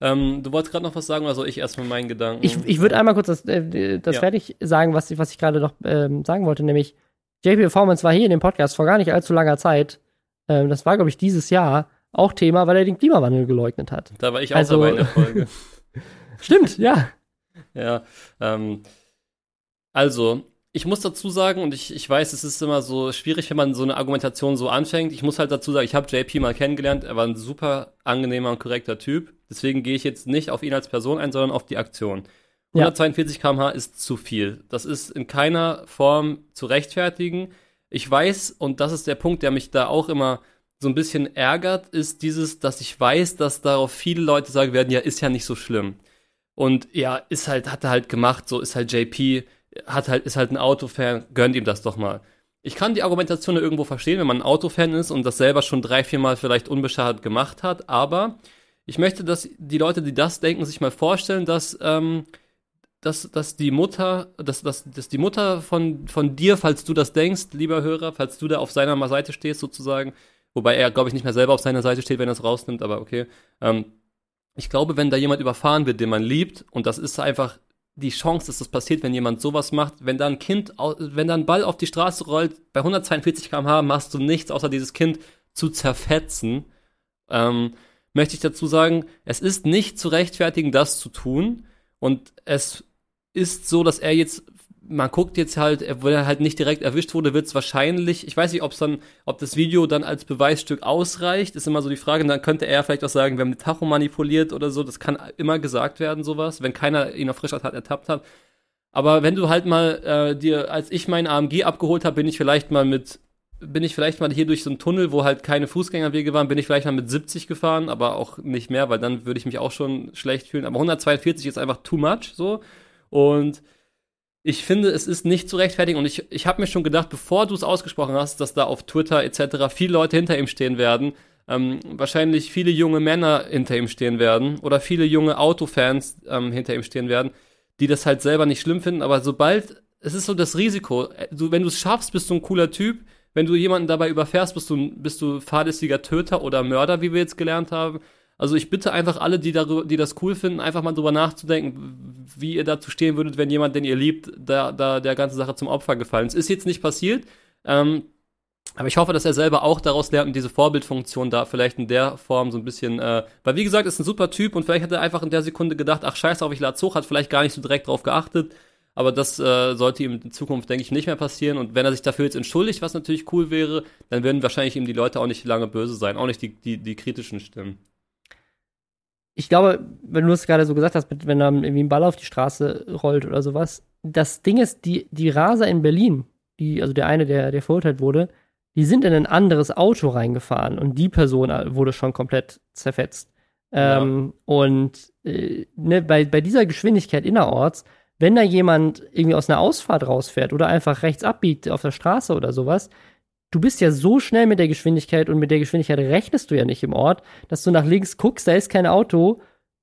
Ähm, du wolltest gerade noch was sagen, soll ich erstmal meinen Gedanken? Ich, ich würde einmal kurz das, äh, das Ja. fertig sagen, was ich, was ich gerade noch ähm, sagen wollte, nämlich JP Performance war hier in dem Podcast vor gar nicht allzu langer Zeit. Ähm, das war, glaube ich, dieses Jahr auch Thema, weil er den Klimawandel geleugnet hat. da war ich auch also- dabei in der Folge. Stimmt, ja. Ja, ähm, also, ich muss dazu sagen, und ich, ich weiß, es ist immer so schwierig, wenn man so eine Argumentation so anfängt. Ich muss halt dazu sagen, ich habe JP mal kennengelernt, er war ein super angenehmer und korrekter Typ. Deswegen gehe ich jetzt nicht auf ihn als Person ein, sondern auf die Aktion. Ja. 142 km/h ist zu viel. Das ist in keiner Form zu rechtfertigen. Ich weiß, und das ist der Punkt, der mich da auch immer so ein bisschen ärgert, ist dieses, dass ich weiß, dass darauf viele Leute sagen werden, ja, ist ja nicht so schlimm. Und ja, ist halt, hat er halt gemacht, so ist halt JP, hat halt, ist halt ein Autofan, gönnt ihm das doch mal. Ich kann die Argumentation irgendwo verstehen, wenn man ein Autofan ist und das selber schon drei, vier Mal vielleicht unbeschadet gemacht hat, aber ich möchte, dass die Leute, die das denken, sich mal vorstellen, dass, ähm, dass, dass die Mutter, dass, dass, dass die Mutter von, von dir, falls du das denkst, lieber Hörer, falls du da auf seiner Seite stehst sozusagen, wobei er, glaube ich, nicht mehr selber auf seiner Seite steht, wenn er es rausnimmt, aber okay, ähm, ich glaube, wenn da jemand überfahren wird, den man liebt, und das ist einfach die Chance, dass das passiert, wenn jemand sowas macht, wenn da ein Kind, wenn da ein Ball auf die Straße rollt, bei 142 km/h machst du nichts, außer dieses Kind zu zerfetzen, ähm, möchte ich dazu sagen, es ist nicht zu rechtfertigen, das zu tun, und es ist so, dass er jetzt, man guckt jetzt halt, wenn er halt nicht direkt erwischt wurde, wird es wahrscheinlich, ich weiß nicht, ob dann, ob das Video dann als Beweisstück ausreicht, ist immer so die Frage. Und dann könnte er vielleicht auch sagen, wir haben die Tacho manipuliert oder so. Das kann immer gesagt werden, sowas, wenn keiner ihn auf frischer Tat ertappt hat. Aber wenn du halt mal äh, dir, als ich meinen AMG abgeholt habe, bin ich vielleicht mal mit, bin ich vielleicht mal hier durch so einen Tunnel, wo halt keine Fußgängerwege waren, bin ich vielleicht mal mit 70 gefahren, aber auch nicht mehr, weil dann würde ich mich auch schon schlecht fühlen. Aber 142 ist einfach too much, so. Und ich finde, es ist nicht zu rechtfertigen und ich, ich habe mir schon gedacht, bevor du es ausgesprochen hast, dass da auf Twitter etc. viele Leute hinter ihm stehen werden, ähm, wahrscheinlich viele junge Männer hinter ihm stehen werden oder viele junge Autofans ähm, hinter ihm stehen werden, die das halt selber nicht schlimm finden, aber sobald, es ist so das Risiko, äh, du, wenn du es schaffst, bist du ein cooler Typ, wenn du jemanden dabei überfährst, bist du, bist du fahrlässiger Töter oder Mörder, wie wir jetzt gelernt haben. Also ich bitte einfach alle, die, darüber, die das cool finden, einfach mal drüber nachzudenken, wie ihr dazu stehen würdet, wenn jemand, den ihr liebt, da, da der ganzen Sache zum Opfer gefallen ist. Ist jetzt nicht passiert, ähm, aber ich hoffe, dass er selber auch daraus lernt und diese Vorbildfunktion da vielleicht in der Form so ein bisschen, äh, weil wie gesagt, ist ein super Typ und vielleicht hat er einfach in der Sekunde gedacht, ach scheiß auf, ich lade hoch, hat vielleicht gar nicht so direkt drauf geachtet, aber das äh, sollte ihm in Zukunft, denke ich, nicht mehr passieren und wenn er sich dafür jetzt entschuldigt, was natürlich cool wäre, dann werden wahrscheinlich ihm die Leute auch nicht lange böse sein, auch nicht die, die, die kritischen Stimmen. Ich glaube, wenn du es gerade so gesagt hast, wenn dann irgendwie ein Ball auf die Straße rollt oder sowas, das Ding ist, die, die Raser in Berlin, die, also der eine, der, der verurteilt wurde, die sind in ein anderes Auto reingefahren und die Person äh, wurde schon komplett zerfetzt. Ja. Ähm, und äh, ne, bei, bei dieser Geschwindigkeit innerorts, wenn da jemand irgendwie aus einer Ausfahrt rausfährt oder einfach rechts abbiegt auf der Straße oder sowas, du bist ja so schnell mit der Geschwindigkeit und mit der Geschwindigkeit rechnest du ja nicht im Ort, dass du nach links guckst, da ist kein Auto,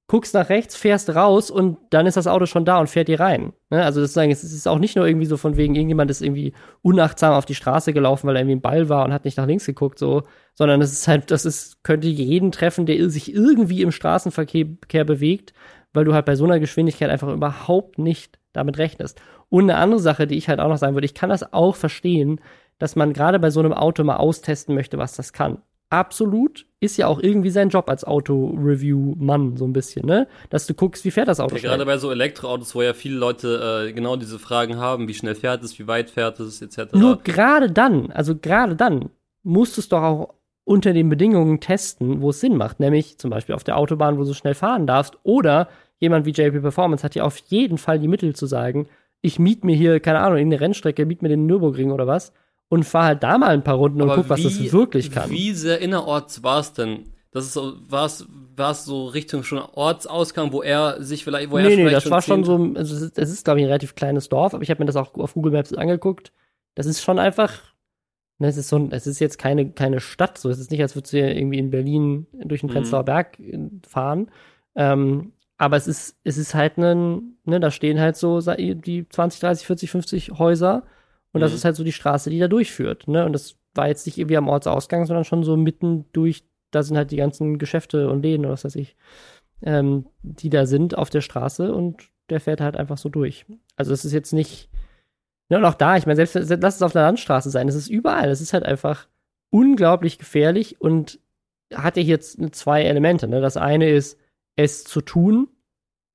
guckst nach rechts, fährst raus und dann ist das Auto schon da und fährt dir rein. Ne? Also das sagen, es ist auch nicht nur irgendwie so von wegen, irgendjemand ist irgendwie unachtsam auf die Straße gelaufen, weil er irgendwie ein Ball war und hat nicht nach links geguckt, so, sondern es ist halt, das ist, könnte jeden treffen, der sich irgendwie im Straßenverkehr bewegt, weil du halt bei so einer Geschwindigkeit einfach überhaupt nicht damit rechnest. Und eine andere Sache, die ich halt auch noch sagen würde, ich kann das auch verstehen, dass man gerade bei so einem Auto mal austesten möchte, was das kann. Absolut. Ist ja auch irgendwie sein Job als Auto-Review-Mann, so ein bisschen, ne? Dass du guckst, wie fährt das Auto Ja, gerade bei so Elektroautos, wo ja viele Leute äh, genau diese Fragen haben, wie schnell fährt es, wie weit fährt es, etc. Nur gerade dann, also gerade dann, musst du es doch auch unter den Bedingungen testen, wo es Sinn macht. Nämlich zum Beispiel auf der Autobahn, wo du schnell fahren darfst. Oder jemand wie JP Performance hat ja auf jeden Fall die Mittel zu sagen, ich miet mir hier, keine Ahnung, irgendeine Rennstrecke, miet mir den Nürburgring oder was und fahr halt da mal ein paar Runden und Aber guck, was das wirklich kann. Wie sehr innerorts war es denn? Das ist so, war es, war es so Richtung schon Ortsausgang, wo er sich vielleicht, wo er nee, nee, vielleicht das war schon so, also es ist, ist glaube ich, ein relativ kleines Dorf, aber ich habe mir das auch auf Google Maps angeguckt. Das ist schon einfach Ne, es ist so, es ist jetzt keine, keine Stadt, so es ist nicht, als würdest du irgendwie in Berlin durch den Mhm. Prenzlauer Berg äh, fahren. Ähm, aber es ist, es ist halt ein, ne, da stehen halt so die 20, 30, 40, 50 Häuser und das Mhm. ist halt so die Straße, die da durchführt. Ne? Und das war jetzt nicht irgendwie am Ortsausgang, sondern schon so mitten durch, da sind halt die ganzen Geschäfte und Läden oder was weiß ich, ähm, die da sind auf der Straße und der fährt halt einfach so durch. Also es ist jetzt nicht, ja, und auch da, ich meine, selbst lass es auf einer Landstraße sein, es ist überall, es ist halt einfach unglaublich gefährlich und hat ja hier jetzt zwei Elemente. Ne? Das eine ist, es zu tun,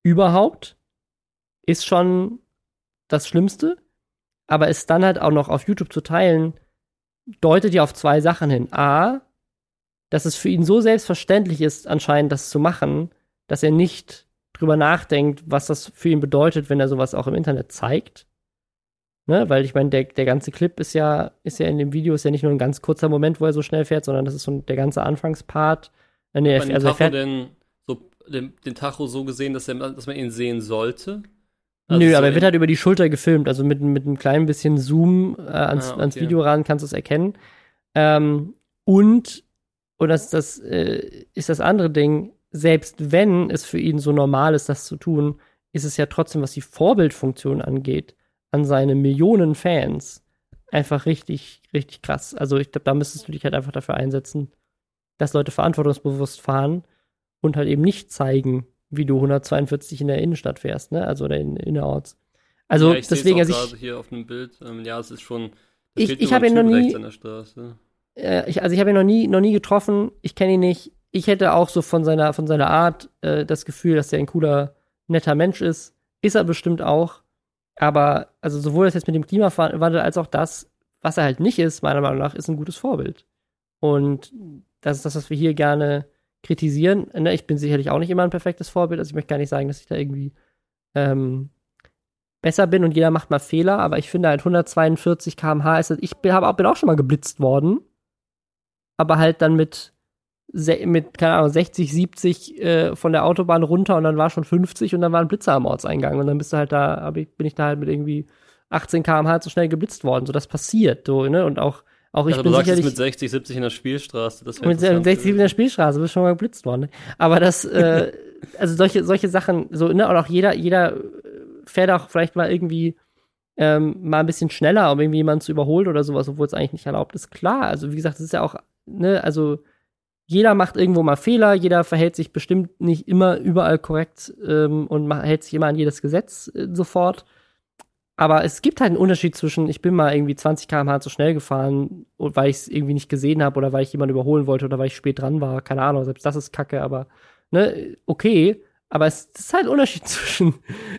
überhaupt, ist schon das Schlimmste, aber es dann halt auch noch auf YouTube zu teilen, deutet ja auf zwei Sachen hin. A, dass es für ihn so selbstverständlich ist, anscheinend das zu machen, dass er nicht drüber nachdenkt, was das für ihn bedeutet, wenn er sowas auch im Internet zeigt. Ne? Weil ich meine, der, der ganze Clip ist ja, ist ja in dem Video, ist ja nicht nur ein ganz kurzer Moment, wo er so schnell fährt, sondern das ist so der ganze Anfangspart. Nee, den also er Tacho fährt, denn so den, den Tacho so gesehen, dass, er, dass man ihn sehen sollte? Nö, Also so aber er wird halt über die Schulter gefilmt, also mit, mit einem kleinen bisschen Zoom äh, ans, Ah, ans okay. Video ran kannst du es erkennen. Ähm, und, und das, das äh, ist das andere Ding, selbst wenn es für ihn so normal ist, das zu tun, ist es ja trotzdem, was die Vorbildfunktion angeht, an seine Millionen Fans, einfach richtig, richtig krass. Also ich glaube, da müsstest du dich halt einfach dafür einsetzen, dass Leute verantwortungsbewusst fahren und halt eben nicht zeigen, wie du 142 in der Innenstadt fährst, ne? Also oder in, innerorts. Also ja, ich deswegen, also ich, hier auf einem Bild. Ähm, ja, es ist schon. Ich- ich nur hab ein ihn noch nie- rechts an der Straße. äh, ich, also ich habe ihn noch nie, noch nie getroffen. Ich kenne ihn nicht. Ich hätte auch so von seiner, von seiner Art äh, das Gefühl, dass er ein cooler, netter Mensch ist. Ist er bestimmt auch. Aber also sowohl das jetzt mit dem Klimawandel als auch das, was er halt nicht ist, meiner Meinung nach, ist ein gutes Vorbild. Und das ist das, was wir hier gerne kritisieren. Ne, Ich bin sicherlich auch nicht immer ein perfektes Vorbild. Also ich möchte gar nicht sagen, dass ich da irgendwie ähm, besser bin und jeder macht mal Fehler, aber ich finde halt 142 km/h ist ich bin, hab, bin auch schon mal geblitzt worden, aber halt dann mit, mit keine Ahnung, 60, 70 äh, von der Autobahn runter und dann war schon 50 und dann war ein Blitzer am Ortseingang und dann bist du halt da, ich, bin ich da halt mit irgendwie 18 km/h zu schnell geblitzt worden. So, das passiert, so, ne? Und auch, auch ich also, bin du sagst es sicherlich. mit 60, 70 in der Spielstraße. Das Mit interessant 60 in der. Spielstraße bist schon mal geblitzt worden. Ne? Aber das, äh, also solche, solche Sachen, so, ne, und auch jeder, jeder äh, fährt auch vielleicht mal irgendwie ähm, mal ein bisschen schneller, um irgendwie jemanden zu überholen oder sowas, obwohl es eigentlich nicht erlaubt ist. Klar, also wie gesagt, es ist ja auch, ne, also jeder macht irgendwo mal Fehler, jeder verhält sich bestimmt nicht immer überall korrekt ähm, und hält sich immer an jedes Gesetz äh, sofort. Aber es gibt halt einen Unterschied zwischen, ich bin mal irgendwie 20 km/h zu schnell gefahren, weil ich es irgendwie nicht gesehen habe oder weil ich jemanden überholen wollte oder weil ich spät dran war. Keine Ahnung, selbst das ist kacke, aber ne, okay. Aber es ist halt ein Unterschied zwischen,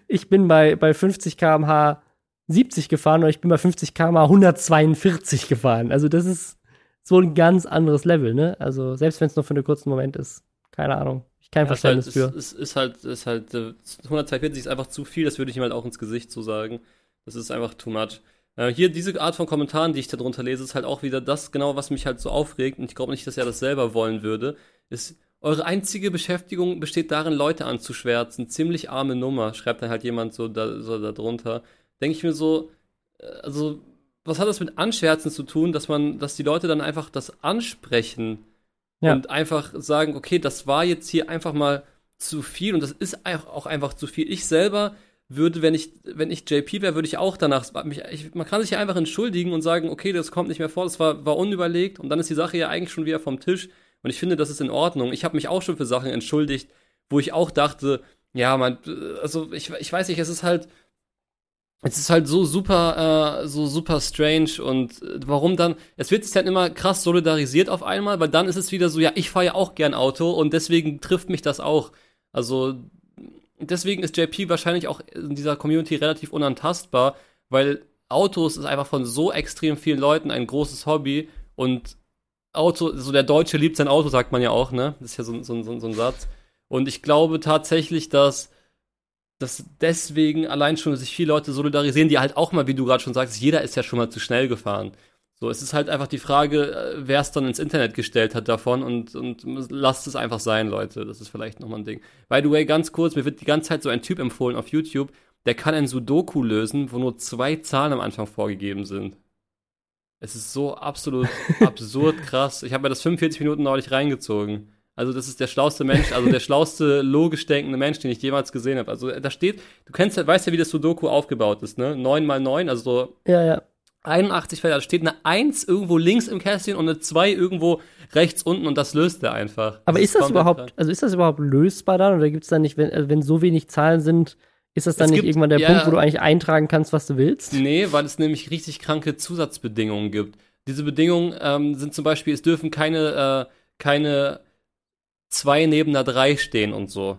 ich bin bei, bei 50 km/h 70 gefahren und ich bin bei 50 km/h 142 gefahren. Also das ist so ein ganz anderes Level, ne? Also selbst wenn es nur für einen kurzen Moment ist. Keine Ahnung. Ich kein Ja, ist halt, Verständnis ist, für. ist, ist halt, ist halt, äh, 142 ist einfach zu viel, das würde ich ihm halt auch ins Gesicht so sagen. Das ist einfach too much. Äh, hier, diese Art von Kommentaren, die ich da drunter lese, ist halt auch wieder das genau, was mich halt so aufregt, und ich glaube nicht, dass er das selber wollen würde, ist, eure einzige Beschäftigung besteht darin, Leute anzuschwärzen. Ziemlich arme Nummer, schreibt dann halt jemand so da, so da drunter. Denke ich mir so, äh, also, was hat das mit Anschwärzen zu tun, dass man, dass die Leute dann einfach das ansprechen Ja. und einfach sagen, okay, das war jetzt hier einfach mal zu viel und das ist auch einfach zu viel. Ich selber würde, wenn ich, wenn ich JP wäre, würde ich auch danach, mich, ich, man kann sich ja einfach entschuldigen und sagen, okay, das kommt nicht mehr vor, das war, war unüberlegt und dann ist die Sache ja eigentlich schon wieder vom Tisch und ich finde, das ist in Ordnung. Ich habe mich auch schon für Sachen entschuldigt, wo ich auch dachte, ja, man, also ich, ich weiß nicht, es ist halt, es ist halt so super, äh, so super strange und warum dann, es wird sich dann immer krass solidarisiert auf einmal, weil dann ist es wieder so, ja, ich fahre ja auch gern Auto und deswegen trifft mich das auch. Also deswegen ist JP wahrscheinlich auch in dieser Community relativ unantastbar, weil Autos ist einfach von so extrem vielen Leuten ein großes Hobby und Auto, so der Deutsche liebt sein Auto, sagt man ja auch, ne? Das ist ja so, so, so, so ein Satz. Und ich glaube tatsächlich, dass dass deswegen allein schon sich viele Leute solidarisieren, die halt auch mal, wie du gerade schon sagst, jeder ist ja schon mal zu schnell gefahren. So, es ist halt einfach die Frage, äh, wer es dann ins Internet gestellt hat davon und, und lasst es einfach sein, Leute. Das ist vielleicht nochmal ein Ding. By the way, ganz kurz, mir wird die ganze Zeit so ein Typ empfohlen auf YouTube, der kann ein Sudoku lösen, wo nur zwei Zahlen am Anfang vorgegeben sind. Es ist so absolut absurd krass. Ich habe mir das 45 Minuten neulich reingezogen. Also das ist der schlauste Mensch, also der schlauste, logisch denkende Mensch, den ich jemals gesehen habe. Also da steht, du kennst weißt ja, wie das Sudoku aufgebaut ist, ne? 9 mal 9, also so Ja, ja. 81 Felder, da steht eine 1 irgendwo links im Kästchen und eine 2 irgendwo rechts unten und das löst er einfach. Aber ist das überhaupt, also ist das überhaupt lösbar dann? Oder gibt es dann nicht, wenn, also wenn so wenig Zahlen sind, ist das dann Es nicht gibt- irgendwann der ja. Punkt, wo du eigentlich eintragen kannst, was du willst? Nee, weil es nämlich richtig kranke Zusatzbedingungen gibt. Diese Bedingungen ähm, sind zum Beispiel, es dürfen keine, äh, keine zwei neben einer drei stehen und so.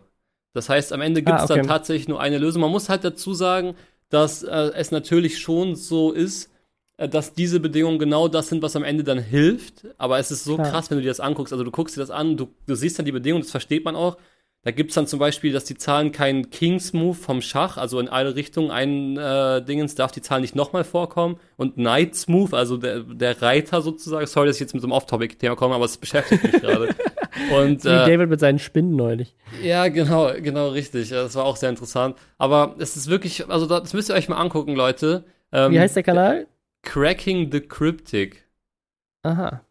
Das heißt, am Ende gibt es Ah, okay. dann tatsächlich nur eine Lösung. Man muss halt dazu sagen, dass äh, es natürlich schon so ist, dass diese Bedingungen genau das sind, was am Ende dann hilft. Aber es ist so Klar. krass, wenn du dir das anguckst. Also du guckst dir das an, du, du siehst dann die Bedingungen, das versteht man auch. Da gibt's dann zum Beispiel, dass die Zahlen keinen Kings-Move vom Schach, also in alle Richtungen ein äh, Dingens, darf die Zahl nicht nochmal vorkommen. Und Knights-Move, also der, der Reiter sozusagen. Sorry, dass ich jetzt mit so einem Off-Topic-Thema komme, aber es beschäftigt mich gerade. Und Wie äh, David mit seinen Spinnen neulich. ja, genau, genau richtig. Das war auch sehr interessant. Aber es ist wirklich, also das müsst ihr euch mal angucken, Leute. Ähm, Wie heißt der Kanal? Cracking the Cryptic. Aha.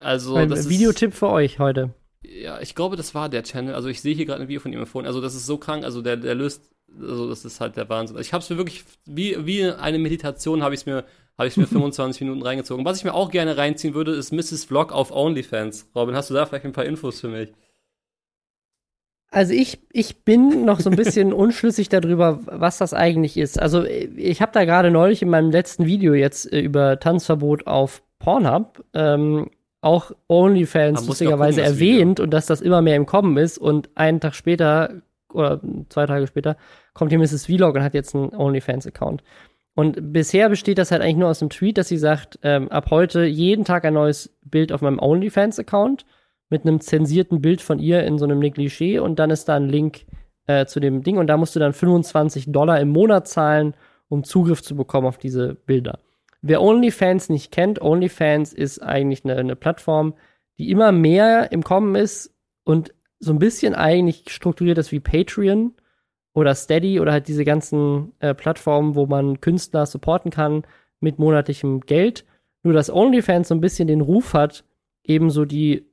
Also Ein das Videotipp für euch heute. Ist, ja, ich glaube, das war der Channel. Also ich sehe hier gerade ein Video von ihm empfohlen. Also das ist so krank. Also der, der löst, also das ist halt der Wahnsinn. Ich habe es mir wirklich wie wie eine Meditation habe ich es mir habe ich mir 25 Minuten reingezogen. Was ich mir auch gerne reinziehen würde, ist Mrs. Vlog auf OnlyFans. Robin, hast du da vielleicht ein paar Infos für mich? Also ich, ich bin noch so ein bisschen unschlüssig darüber, was das eigentlich ist. Also ich habe da gerade neulich in meinem letzten Video jetzt äh, über Tanzverbot auf Pornhub ähm, auch OnlyFans lustigerweise gucken, erwähnt und dass das immer mehr im Kommen ist und einen Tag später oder zwei Tage später kommt hier Mrs. Vlog und hat jetzt einen OnlyFans-Account. Und bisher besteht das halt eigentlich nur aus einem Tweet, dass sie sagt, ähm, ab heute jeden Tag ein neues Bild auf meinem OnlyFans-Account mit einem zensierten Bild von ihr in so einem Negligé und dann ist da ein Link äh, zu dem Ding und da musst du dann 25 Dollar im Monat zahlen, um Zugriff zu bekommen auf diese Bilder. Wer OnlyFans nicht kennt, OnlyFans ist eigentlich eine, eine Plattform, die immer mehr im Kommen ist und so ein bisschen eigentlich strukturiert ist wie Patreon oder Steady oder halt diese ganzen äh, Plattformen, wo man Künstler supporten kann mit monatlichem Geld. Nur dass OnlyFans so ein bisschen den Ruf hat, ebenso die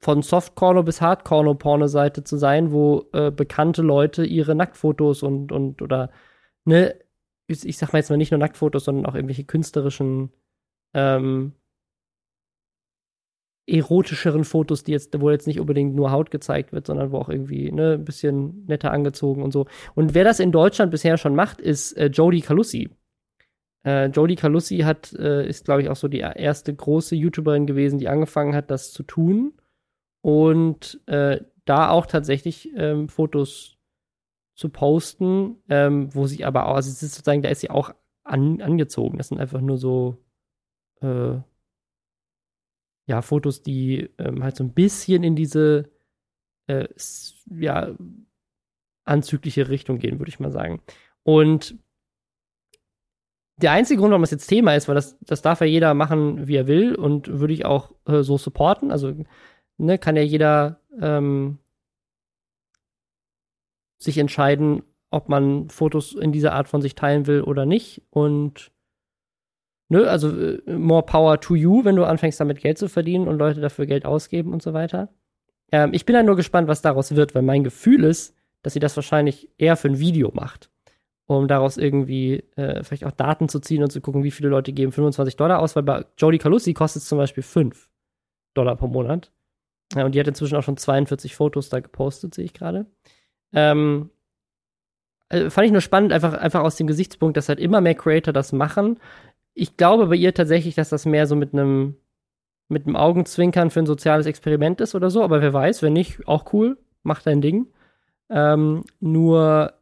von Softcorner bis Hardcorner-Porno-Seite zu sein, wo äh, bekannte Leute ihre Nacktfotos und, und oder, ne, ich, ich sag mal jetzt mal nicht nur Nacktfotos, sondern auch irgendwelche künstlerischen, ähm, erotischeren Fotos, die jetzt, wo jetzt nicht unbedingt nur Haut gezeigt wird, sondern wo auch irgendwie, ne, ein bisschen netter angezogen und so. Und wer das in Deutschland bisher schon macht, ist äh, Jodie Calussi. Äh, Jodie Calussi hat, äh, ist, glaube ich, auch so die erste große YouTuberin gewesen, die angefangen hat, das zu tun. Und äh, da auch tatsächlich ähm, Fotos zu posten, ähm, wo sie aber auch, also es ist sozusagen, da ist sie auch an, angezogen. Das sind einfach nur so, äh, ja, Fotos, die ähm, halt so ein bisschen in diese, äh, ja, anzügliche Richtung gehen, würde ich mal sagen. Und der einzige Grund, warum das jetzt Thema ist, weil das, das darf ja jeder machen, wie er will und würde ich auch äh, so supporten. Also, ne, kann ja jeder ähm, sich entscheiden, ob man Fotos in dieser Art von sich teilen will oder nicht. Und ne, also äh, more power to you, wenn du anfängst damit Geld zu verdienen und Leute dafür Geld ausgeben und so weiter. Ähm, ich bin dann nur gespannt, was daraus wird, weil mein Gefühl ist, dass sie das wahrscheinlich eher für ein Video macht, um daraus irgendwie äh, vielleicht auch Daten zu ziehen und zu gucken, wie viele Leute geben 25 Dollar aus, weil bei Jodie Calussi kostet es zum Beispiel 5 Dollar pro Monat. Ja, und die hat inzwischen auch schon 42 Fotos da gepostet, sehe ich gerade. Ähm, äh, fand ich nur spannend, einfach, einfach aus dem Gesichtspunkt, dass halt immer mehr Creator das machen. Ich glaube bei ihr tatsächlich, dass das mehr so mit einem mit einem Augenzwinkern für ein soziales Experiment ist oder so, aber wer weiß, wenn nicht, auch cool, mach dein Ding. Ähm, nur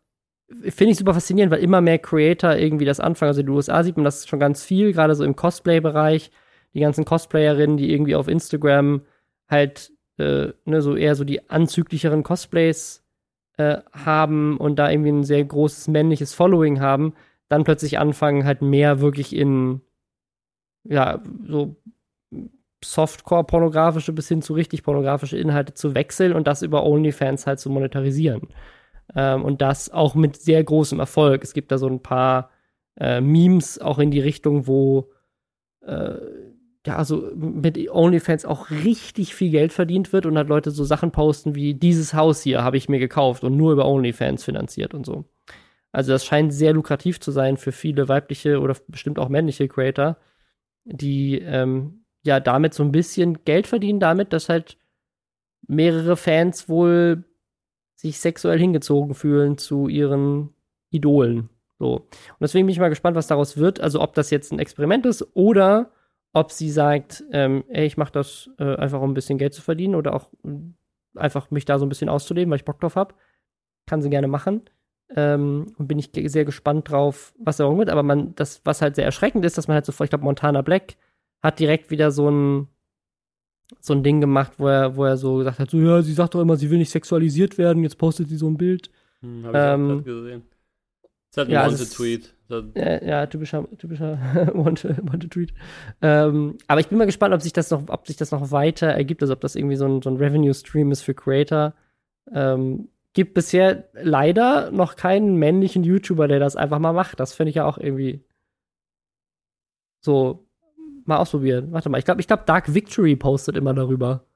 finde ich super faszinierend, weil immer mehr Creator irgendwie das anfangen. Also in den USA sieht man das schon ganz viel, gerade so im Cosplay-Bereich. Die ganzen Cosplayerinnen, die irgendwie auf Instagram halt äh, ne, so eher so die anzüglicheren Cosplays äh, haben und da irgendwie ein sehr großes männliches Following haben, dann plötzlich anfangen, halt mehr wirklich in ja, so Softcore-pornografische bis hin zu richtig pornografische Inhalte zu wechseln und das über OnlyFans halt zu monetarisieren. Ähm, und das auch mit sehr großem Erfolg. Es gibt da so ein paar äh, Memes auch in die Richtung, wo äh, ja, also mit OnlyFans auch richtig viel Geld verdient wird und halt Leute so Sachen posten wie dieses Haus hier habe ich mir gekauft und nur über OnlyFans finanziert und so. Also das scheint sehr lukrativ zu sein für viele weibliche oder bestimmt auch männliche Creator, die ähm, ja damit so ein bisschen Geld verdienen, damit, dass halt mehrere Fans wohl sich sexuell hingezogen fühlen zu ihren Idolen. So. Und deswegen bin ich mal gespannt, was daraus wird. Also ob das jetzt ein Experiment ist oder ob sie sagt, ähm, ey, ich mache das äh, einfach, um ein bisschen Geld zu verdienen oder auch äh, einfach mich da so ein bisschen auszuleben, weil ich Bock drauf habe. Kann sie gerne machen. Ähm, und bin ich sehr gespannt drauf, was da wird. Aber man, das, was halt sehr erschreckend ist, dass man halt so, ich glaube, Montana Black hat direkt wieder so ein, so ein Ding gemacht, wo er, wo er so gesagt hat, so, ja, sie sagt doch immer, sie will nicht sexualisiert werden, jetzt postet sie so ein Bild. Hm, hab ich ähm, gesehen. Das ist halt ein ja, Wanted-Tweet. Ja, ja, typischer, typischer Wanted-Tweet. Ähm, aber ich bin mal gespannt, ob sich das noch, ob sich das noch weiter ergibt, also ob das irgendwie so ein, so ein Revenue-Stream ist für Creator. Ähm, gibt bisher leider noch keinen männlichen YouTuber, der das einfach mal macht. Das finde ich ja auch irgendwie so mal ausprobieren. Warte mal, ich glaube, ich glaube, Dark Victory postet immer darüber.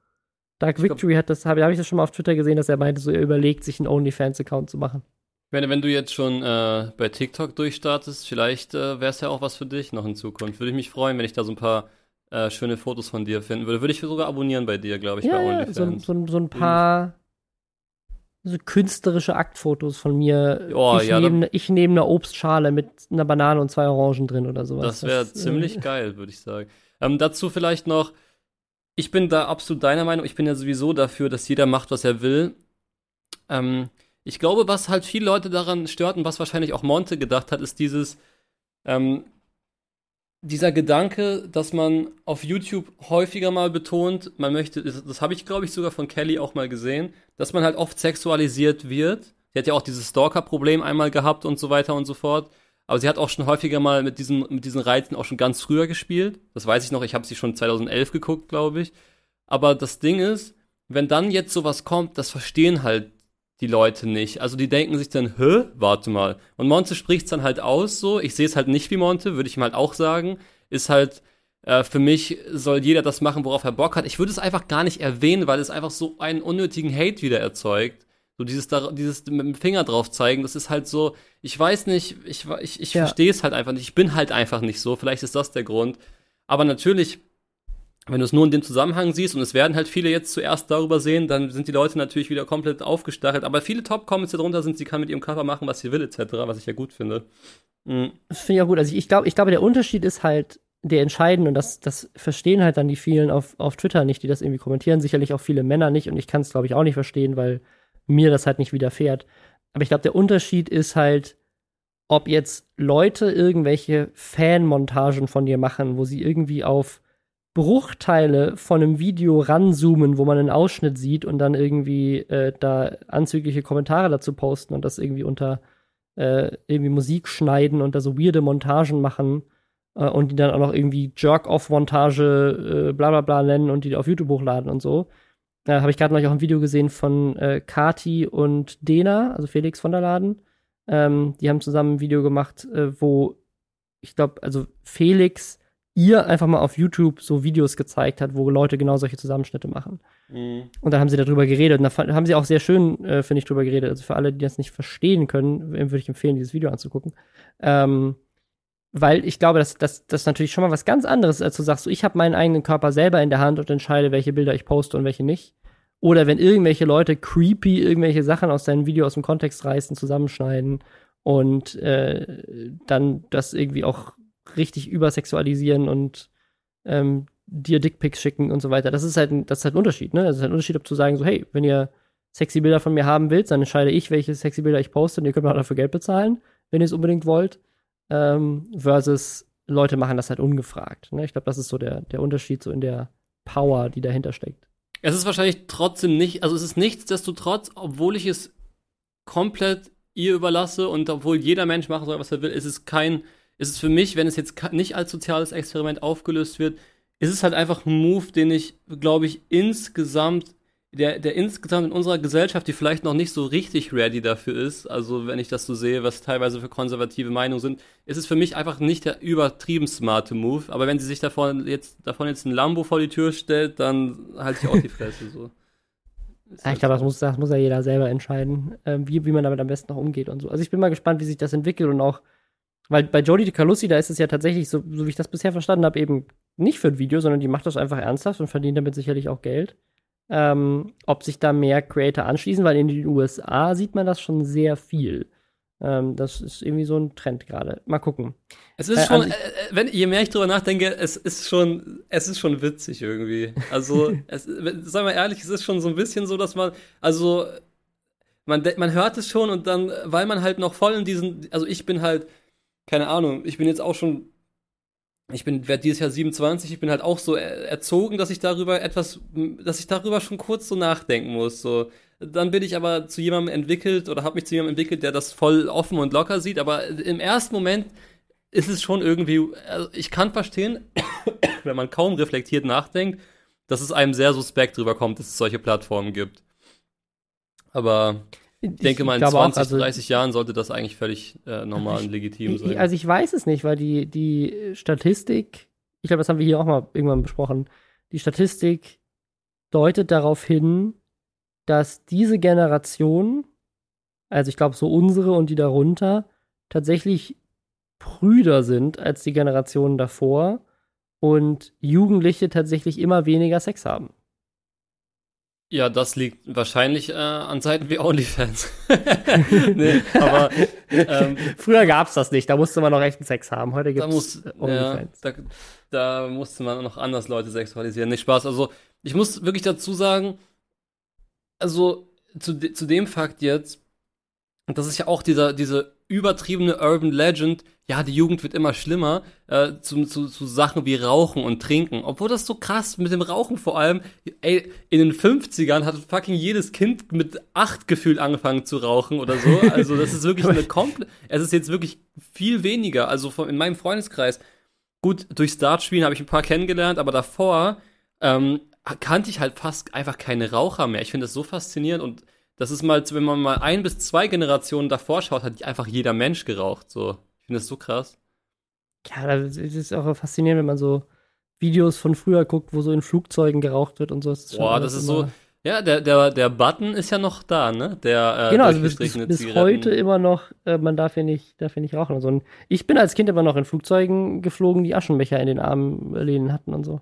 Dark Victory hat das, habe hab ich das schon mal auf Twitter gesehen, dass er meinte, so er überlegt, sich einen OnlyFans-Account zu machen. Wenn, wenn du jetzt schon äh, bei TikTok durchstartest, vielleicht äh, wäre es ja auch was für dich noch in Zukunft. Würde ich mich freuen, wenn ich da so ein paar äh, schöne Fotos von dir finden würde. Würde ich sogar abonnieren bei dir, glaube ich, ja, bei OnlyFans. So, so, so ein paar so künstlerische Aktfotos von mir. Oh, ich, ja, nehme, ich nehme eine Obstschale mit einer Banane und zwei Orangen drin oder sowas. Das wäre äh, ziemlich äh, geil, würde ich sagen. Ähm, dazu vielleicht noch, ich bin da absolut deiner Meinung, ich bin ja sowieso dafür, dass jeder macht, was er will. Ähm, ich glaube, was halt viele Leute daran stört und was wahrscheinlich auch Monte gedacht hat, ist dieses, ähm, dieser Gedanke, dass man auf YouTube häufiger mal betont, man möchte, das, das habe ich glaube ich sogar von Kelly auch mal gesehen, dass man halt oft sexualisiert wird. Sie hat ja auch dieses Stalker-Problem einmal gehabt und so weiter und so fort. Aber sie hat auch schon häufiger mal mit diesen, mit diesen Reizen auch schon ganz früher gespielt. Das weiß ich noch, ich habe sie schon 2011 geguckt, glaube ich. Aber das Ding ist, wenn dann jetzt sowas kommt, das verstehen halt die Leute nicht. Also die denken sich dann, hä, warte mal. Und Monte spricht's dann halt aus so. Ich sehe es halt nicht wie Monte, würde ich ihm halt auch sagen. Ist halt, äh, für mich soll jeder das machen, worauf er Bock hat. Ich würde es einfach gar nicht erwähnen, weil es einfach so einen unnötigen Hate wieder erzeugt. So dieses, dieses mit dem Finger drauf zeigen, das ist halt so, ich weiß nicht, ich, ich, ich ja. verstehe es halt einfach nicht. Ich bin halt einfach nicht so. Vielleicht ist das der Grund. Aber natürlich wenn du es nur in dem Zusammenhang siehst, und es werden halt viele jetzt zuerst darüber sehen, dann sind die Leute natürlich wieder komplett aufgestachelt. Aber viele Top-Comments darunter sind, sie kann mit ihrem Körper machen, was sie will, etc., was ich ja gut finde. Mhm. Das finde ich auch gut. Also ich, glaube, ich glaube, der Unterschied ist halt der entscheidende, und das, das verstehen halt dann die vielen auf, auf Twitter nicht, die das irgendwie kommentieren. Sicherlich auch viele Männer nicht, und ich kann es, glaube ich, auch nicht verstehen, weil mir das halt nicht widerfährt. Aber ich glaube, der Unterschied ist halt, ob jetzt Leute irgendwelche Fanmontagen von dir machen, wo sie irgendwie auf Bruchteile von einem Video ranzoomen, wo man einen Ausschnitt sieht und dann irgendwie äh, da anzügliche Kommentare dazu posten und das irgendwie unter äh, irgendwie Musik schneiden und da so weirde Montagen machen äh, und die dann auch noch irgendwie Jerk-Off-Montage äh, bla bla bla nennen und die auf YouTube hochladen und so. Da habe ich gerade noch ein Video gesehen von äh, Kati und Dena, also Felix von der Laden. Ähm, die haben zusammen ein Video gemacht, äh, wo ich glaube, also Felix ihr einfach mal auf YouTube so Videos gezeigt hat, wo Leute genau solche Zusammenschnitte machen. Mhm. Und da haben sie darüber geredet. Und da haben sie auch sehr schön, äh, finde ich, drüber geredet. Also für alle, die das nicht verstehen können, würde ich empfehlen, dieses Video anzugucken. Ähm, weil ich glaube, dass das natürlich schon mal was ganz anderes ist, als du sagst, so, ich habe meinen eigenen Körper selber in der Hand und entscheide, welche Bilder ich poste und welche nicht. Oder wenn irgendwelche Leute creepy irgendwelche Sachen aus deinem Video aus dem Kontext reißen, zusammenschneiden und äh, dann das irgendwie auch richtig übersexualisieren und ähm, dir Dickpics schicken und so weiter. Das ist halt ein, das ist halt ein Unterschied, ne? Das ist halt ein Unterschied, ob zu sagen, so, hey, wenn ihr sexy Bilder von mir haben wollt, dann entscheide ich, welche sexy Bilder ich poste und ihr könnt mir auch dafür Geld bezahlen, wenn ihr es unbedingt wollt. Ähm, versus Leute machen das halt ungefragt. Ne? Ich glaube, das ist so der, der Unterschied so in der Power, die dahinter steckt. Es ist wahrscheinlich trotzdem nicht, also es ist nichtsdestotrotz, obwohl ich es komplett ihr überlasse und obwohl jeder Mensch machen soll, was er will, ist es kein ist es für mich, wenn es jetzt nicht als soziales Experiment aufgelöst wird, ist es halt einfach ein Move, den ich, glaube ich, insgesamt der, der insgesamt in unserer Gesellschaft, die vielleicht noch nicht so richtig ready dafür ist, also wenn ich das so sehe, was teilweise für konservative Meinungen sind, ist es für mich einfach nicht der übertrieben smarte Move. Aber wenn sie sich davon jetzt, davon jetzt ein Lambo vor die Tür stellt, dann halte ich auch die Fresse so. Ja, ich glaube, das muss, das muss ja jeder selber entscheiden, äh, wie, wie man damit am besten noch umgeht und so. Also ich bin mal gespannt, wie sich das entwickelt und auch, weil bei Jodie DeCalussi, da ist es ja tatsächlich, so, so wie ich das bisher verstanden habe, eben nicht für ein Video, sondern die macht das einfach ernsthaft und verdient damit sicherlich auch Geld ähm, ob sich da mehr Creator anschließen, weil in den USA sieht man das schon sehr viel. Ähm, das ist irgendwie so ein Trend gerade. Mal gucken. Es ist äh, schon, äh, wenn, je mehr ich drüber nachdenke, es ist schon, es ist schon witzig irgendwie. Also, es, sagen wir ehrlich, es ist schon so ein bisschen so, dass man, also, man, man hört es schon und dann, weil man halt noch voll in diesen, also ich bin halt, keine Ahnung, ich bin jetzt auch schon ich bin werde dieses Jahr 27, ich bin halt auch so erzogen, dass ich darüber etwas, dass ich darüber schon kurz so nachdenken muss. So, dann bin ich aber zu jemandem entwickelt oder habe mich zu jemandem entwickelt, der das voll offen und locker sieht. Aber im ersten Moment ist es schon irgendwie, also ich kann verstehen, wenn man kaum reflektiert nachdenkt, dass es einem sehr suspekt drüber kommt, dass es solche Plattformen gibt. Aber ich denke mal, in 20, auch, also, 30 Jahren sollte das eigentlich völlig äh, normal und legitim sein. Also ich weiß es nicht, weil die, die Statistik, ich glaube, das haben wir hier auch mal irgendwann besprochen, die Statistik deutet darauf hin, dass diese Generation, also ich glaube so unsere und die darunter, tatsächlich prüder sind als die Generationen davor und Jugendliche tatsächlich immer weniger Sex haben. Ja, das liegt wahrscheinlich äh, an Seiten wie OnlyFans. nee, aber ähm, früher gab's das nicht. Da musste man noch echten Sex haben. Heute gibt's muss, OnlyFans. Ja, da, da musste man noch anders Leute sexualisieren. Nicht Spaß. Also ich muss wirklich dazu sagen, also zu, zu dem Fakt jetzt, das ist ja auch dieser diese übertriebene Urban Legend, ja, die Jugend wird immer schlimmer, äh, zu, zu, zu Sachen wie Rauchen und Trinken. Obwohl das so krass mit dem Rauchen vor allem, ey, in den 50ern hat fucking jedes Kind mit acht gefühlt angefangen zu rauchen oder so. Also das ist wirklich eine komplett, es ist jetzt wirklich viel weniger. Also von, in meinem Freundeskreis, gut, durch Startspielen habe ich ein paar kennengelernt, aber davor ähm, kannte ich halt fast einfach keine Raucher mehr. Ich finde das so faszinierend und das ist mal, wenn man mal ein bis zwei Generationen davor schaut, hat einfach jeder Mensch geraucht. So, ich finde das so krass. Ja, das ist auch faszinierend, wenn man so Videos von früher guckt, wo so in Flugzeugen geraucht wird und so. Das Boah, das ist so. Ja, der, der, der Button ist ja noch da, ne? Der, äh, genau, also bis, bis, bis heute immer noch, äh, man darf hier nicht, darf hier nicht rauchen. Und so. ich bin als Kind immer noch in Flugzeugen geflogen, die Aschenbecher in den Armlehnen hatten und so.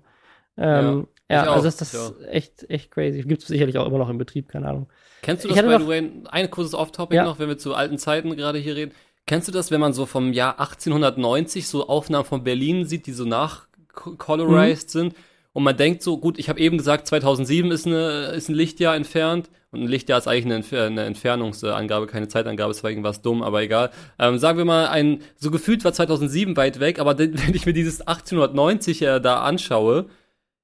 Ähm, ja, ja also das, das ist echt, echt crazy. Gibt es sicherlich auch immer noch im Betrieb, keine Ahnung. Kennst du das, by the way, ein kurzes Off-Topic ja. noch, wenn wir zu alten Zeiten gerade hier reden? Kennst du das, wenn man so vom Jahr 1890 so Aufnahmen von Berlin sieht, die so nachcolorized mhm. sind? Und man denkt so, gut, ich habe eben gesagt, 2007 ist, eine, ist ein Lichtjahr entfernt. Und ein Lichtjahr ist eigentlich eine, Entfer eine Entfernungsangabe, keine Zeitangabe, es war irgendwas dumm, aber egal. Ähm, sagen wir mal, ein, so gefühlt war 2007 weit weg, aber wenn ich mir dieses 1890 äh, da anschaue,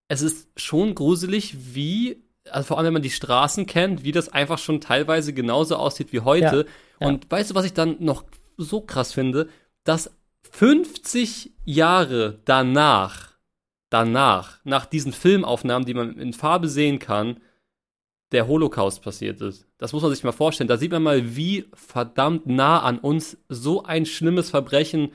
es ist schon gruselig, wie also vor allem wenn man die Straßen kennt, wie das einfach schon teilweise genauso aussieht wie heute. Ja, Und weißt du, was ich dann noch so krass finde? Dass 50 Jahre danach, danach, nach diesen Filmaufnahmen, die man in Farbe sehen kann, der Holocaust passiert ist. Das muss man sich mal vorstellen. Da sieht man mal, wie verdammt nah an uns so ein schlimmes Verbrechen,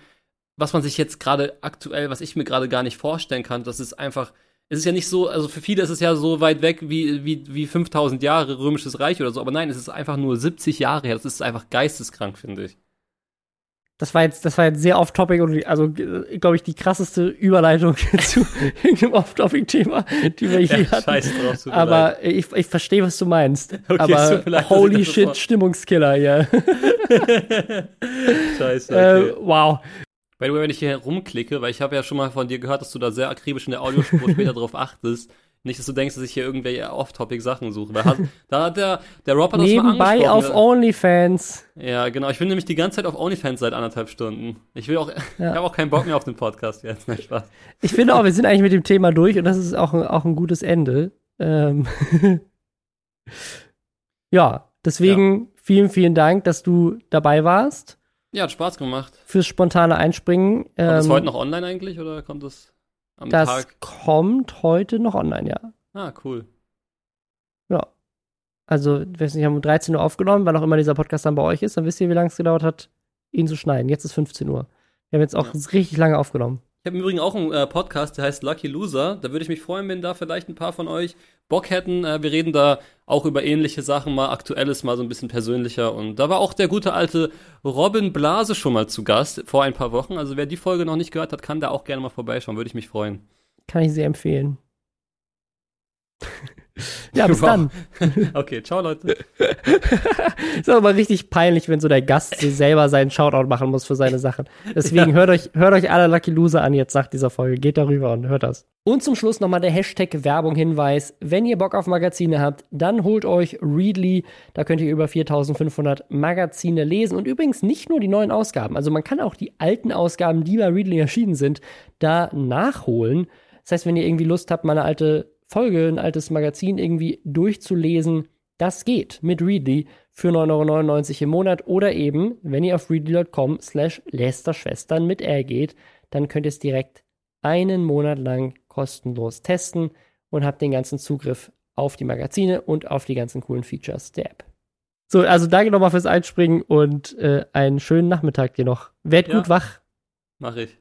was man sich jetzt gerade aktuell, was ich mir gerade gar nicht vorstellen kann, das ist einfach es ist ja nicht so, also für viele ist es ja so weit weg wie, wie, wie 5000 Jahre römisches Reich oder so, aber nein, es ist einfach nur 70 Jahre her. Das ist einfach geisteskrank, finde ich. Das war jetzt, das war jetzt sehr off-topic und also, glaube ich, die krasseste Überleitung zu irgendeinem off-topic-Thema, die wir hier ja, hatten. Drauf, aber ich, ich verstehe, was du meinst. Okay, aber leid, holy shit, Stimmungskiller, ja. scheiße. Okay. Äh, wow. By the way, wenn ich hier rumklicke, weil ich habe ja schon mal von dir gehört, dass du da sehr akribisch in der Audiospur später drauf achtest. Nicht, dass du denkst, dass ich hier irgendwelche Off-Topic-Sachen suche. Weil da hat der, der Rob hat das Nebenbei mal angesprochen. auf OnlyFans. Ja, genau. Ich bin nämlich die ganze Zeit auf OnlyFans seit anderthalb Stunden. Ich will auch, ja. ich habe auch keinen Bock mehr auf den Podcast jetzt. Nein, Spaß. Ich finde auch, wir sind eigentlich mit dem Thema durch und das ist auch ein, auch ein gutes Ende. Ähm ja, deswegen ja. vielen, vielen Dank, dass du dabei warst. Ja, hat Spaß gemacht. Fürs spontane Einspringen. Kommt ähm, das heute noch online eigentlich oder kommt das am das Tag? Das kommt heute noch online, ja. Ah, cool. Ja. Also, ich weiß nicht, haben um 13 Uhr aufgenommen, wann auch immer dieser Podcast dann bei euch ist, dann wisst ihr, wie lange es gedauert hat, ihn zu schneiden. Jetzt ist 15 Uhr. Wir haben jetzt auch ja. richtig lange aufgenommen. Ich habe im Übrigen auch einen äh, Podcast, der heißt Lucky Loser. Da würde ich mich freuen, wenn da vielleicht ein paar von euch Bock hätten. Äh, wir reden da auch über ähnliche Sachen, mal aktuelles, mal so ein bisschen persönlicher. Und da war auch der gute alte Robin Blase schon mal zu Gast vor ein paar Wochen. Also wer die Folge noch nicht gehört hat, kann da auch gerne mal vorbeischauen. Würde ich mich freuen. Kann ich sehr empfehlen. Ja, bis wow. dann. Okay, ciao Leute. ist aber richtig peinlich, wenn so der Gast selber seinen Shoutout machen muss für seine Sachen. Deswegen ja. hört, euch, hört euch alle Lucky Loser an jetzt nach dieser Folge. Geht darüber und hört das. Und zum Schluss nochmal der Hashtag Werbung-Hinweis. Wenn ihr Bock auf Magazine habt, dann holt euch Readly. Da könnt ihr über 4500 Magazine lesen und übrigens nicht nur die neuen Ausgaben. Also man kann auch die alten Ausgaben, die bei Readly erschienen sind, da nachholen. Das heißt, wenn ihr irgendwie Lust habt, mal eine alte Folge, ein altes Magazin irgendwie durchzulesen, das geht mit Readly für 9,99 Euro im Monat oder eben, wenn ihr auf readly.com slash Lästerschwestern mit R geht, dann könnt ihr es direkt einen Monat lang kostenlos testen und habt den ganzen Zugriff auf die Magazine und auf die ganzen coolen Features der App. So, also danke nochmal fürs Einspringen und äh, einen schönen Nachmittag dir noch. Werd ja, gut wach. Mach ich.